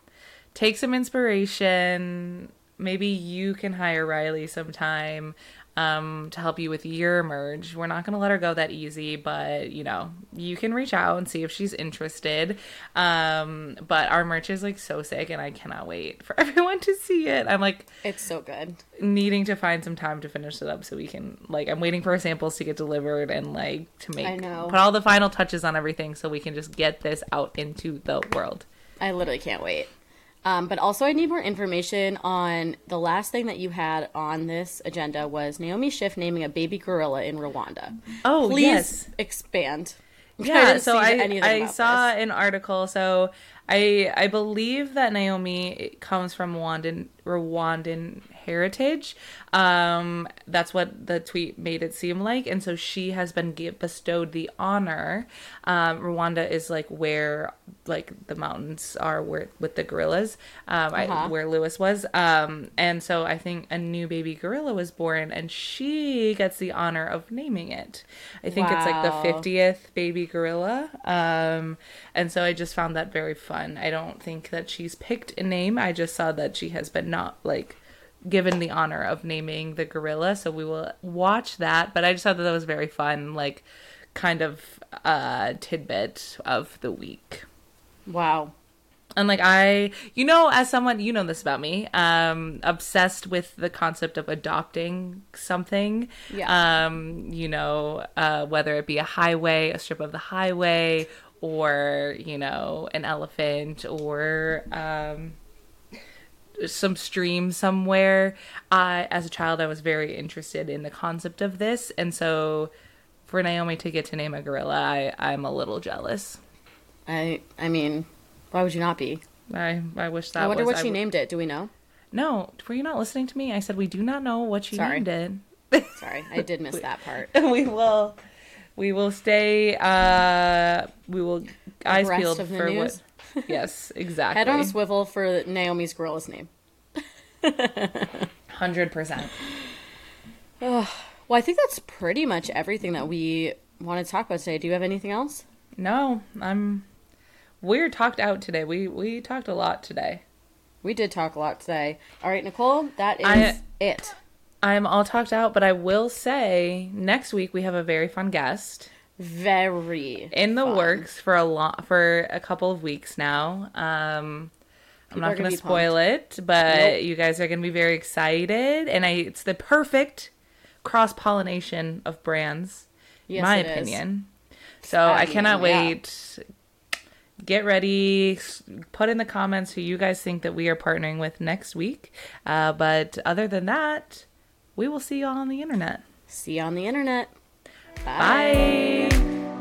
[SPEAKER 1] take some inspiration. Maybe you can hire Riley sometime um, to help you with your merge. We're not going to let her go that easy, but you know, you can reach out and see if she's interested. Um, but our merch is like so sick, and I cannot wait for everyone to see it. I'm like
[SPEAKER 2] It's so good.
[SPEAKER 1] needing to find some time to finish it up so we can like I'm waiting for our samples to get delivered and like to make
[SPEAKER 2] I know.
[SPEAKER 1] put all the final touches on everything so we can just get this out into the world.
[SPEAKER 2] I literally can't wait. Um, but also, I need more information on the last thing that you had on this agenda was Naomi Schiff naming a baby gorilla in Rwanda.
[SPEAKER 1] Oh,
[SPEAKER 2] Please
[SPEAKER 1] yes.
[SPEAKER 2] expand. I
[SPEAKER 1] Yeah,
[SPEAKER 2] didn't
[SPEAKER 1] so
[SPEAKER 2] see
[SPEAKER 1] I I saw
[SPEAKER 2] this.
[SPEAKER 1] an article. So I I believe that Naomi comes from Rwandan Rwandan heritage. Um, that's what the tweet made it seem like, and so she has been gi- bestowed the honor. Um, Rwanda is like where like the mountains are where with the gorillas, um,
[SPEAKER 2] Uh-huh.
[SPEAKER 1] where Lewis was. Um, and so I think a new baby gorilla was born, and she gets the honor of naming it. I think it's like the 50th baby gorilla. Um, and so I just found that very fun. I don't think that she's picked a name. I just saw that she has been not like given the honor of naming the gorilla. So we will watch that. But I just thought that that was very fun, like kind of uh tidbit of the week.
[SPEAKER 2] Wow.
[SPEAKER 1] And like I, you know, as someone, you know this about me, um, obsessed with the concept of adopting something.
[SPEAKER 2] Yeah.
[SPEAKER 1] Um, you know, uh, whether it be a highway, a strip of the highway, or you know, an elephant, or um, some stream somewhere. I, as a child, I was very interested in the concept of this, and so for Naomi to get to name a gorilla, I, I'm a little jealous.
[SPEAKER 2] I I mean, why would you not be?
[SPEAKER 1] I, I wish that
[SPEAKER 2] I wonder
[SPEAKER 1] was,
[SPEAKER 2] what she
[SPEAKER 1] would-
[SPEAKER 2] named it. Do we know?
[SPEAKER 1] No, were you not listening to me? I said we do not know what she
[SPEAKER 2] Sorry.
[SPEAKER 1] named it.
[SPEAKER 2] Sorry, I did miss that part.
[SPEAKER 1] we will, we will stay. Uh, we will eyes peeled for what. Yes, exactly.
[SPEAKER 2] Head on a swivel for Naomi's gorilla's name.
[SPEAKER 1] Hundred percent.
[SPEAKER 2] Well, I think that's pretty much everything that we want to talk about today. Do you have anything else?
[SPEAKER 1] No, I'm. We're talked out today. We we talked a lot today.
[SPEAKER 2] We did talk a lot today. All right, Nicole, that is
[SPEAKER 1] I-
[SPEAKER 2] it.
[SPEAKER 1] I'm all talked out, but I will say next week we have a very fun guest
[SPEAKER 2] Very
[SPEAKER 1] in the
[SPEAKER 2] fun.
[SPEAKER 1] works for a lot for a couple of weeks now. Um, I'm not
[SPEAKER 2] gonna
[SPEAKER 1] going to spoil it, but
[SPEAKER 2] Nope.
[SPEAKER 1] you guys are going to be very excited, and I it's the perfect cross pollination of brands,
[SPEAKER 2] Yes,
[SPEAKER 1] in my
[SPEAKER 2] it is.
[SPEAKER 1] opinion. So
[SPEAKER 2] I
[SPEAKER 1] I,
[SPEAKER 2] mean,
[SPEAKER 1] cannot
[SPEAKER 2] yeah.
[SPEAKER 1] wait. Get ready. Put in the comments who you guys think that we are partnering with next week. Uh, but other than that, we will see you all on the internet.
[SPEAKER 2] See you on the internet. Bye.
[SPEAKER 1] Bye.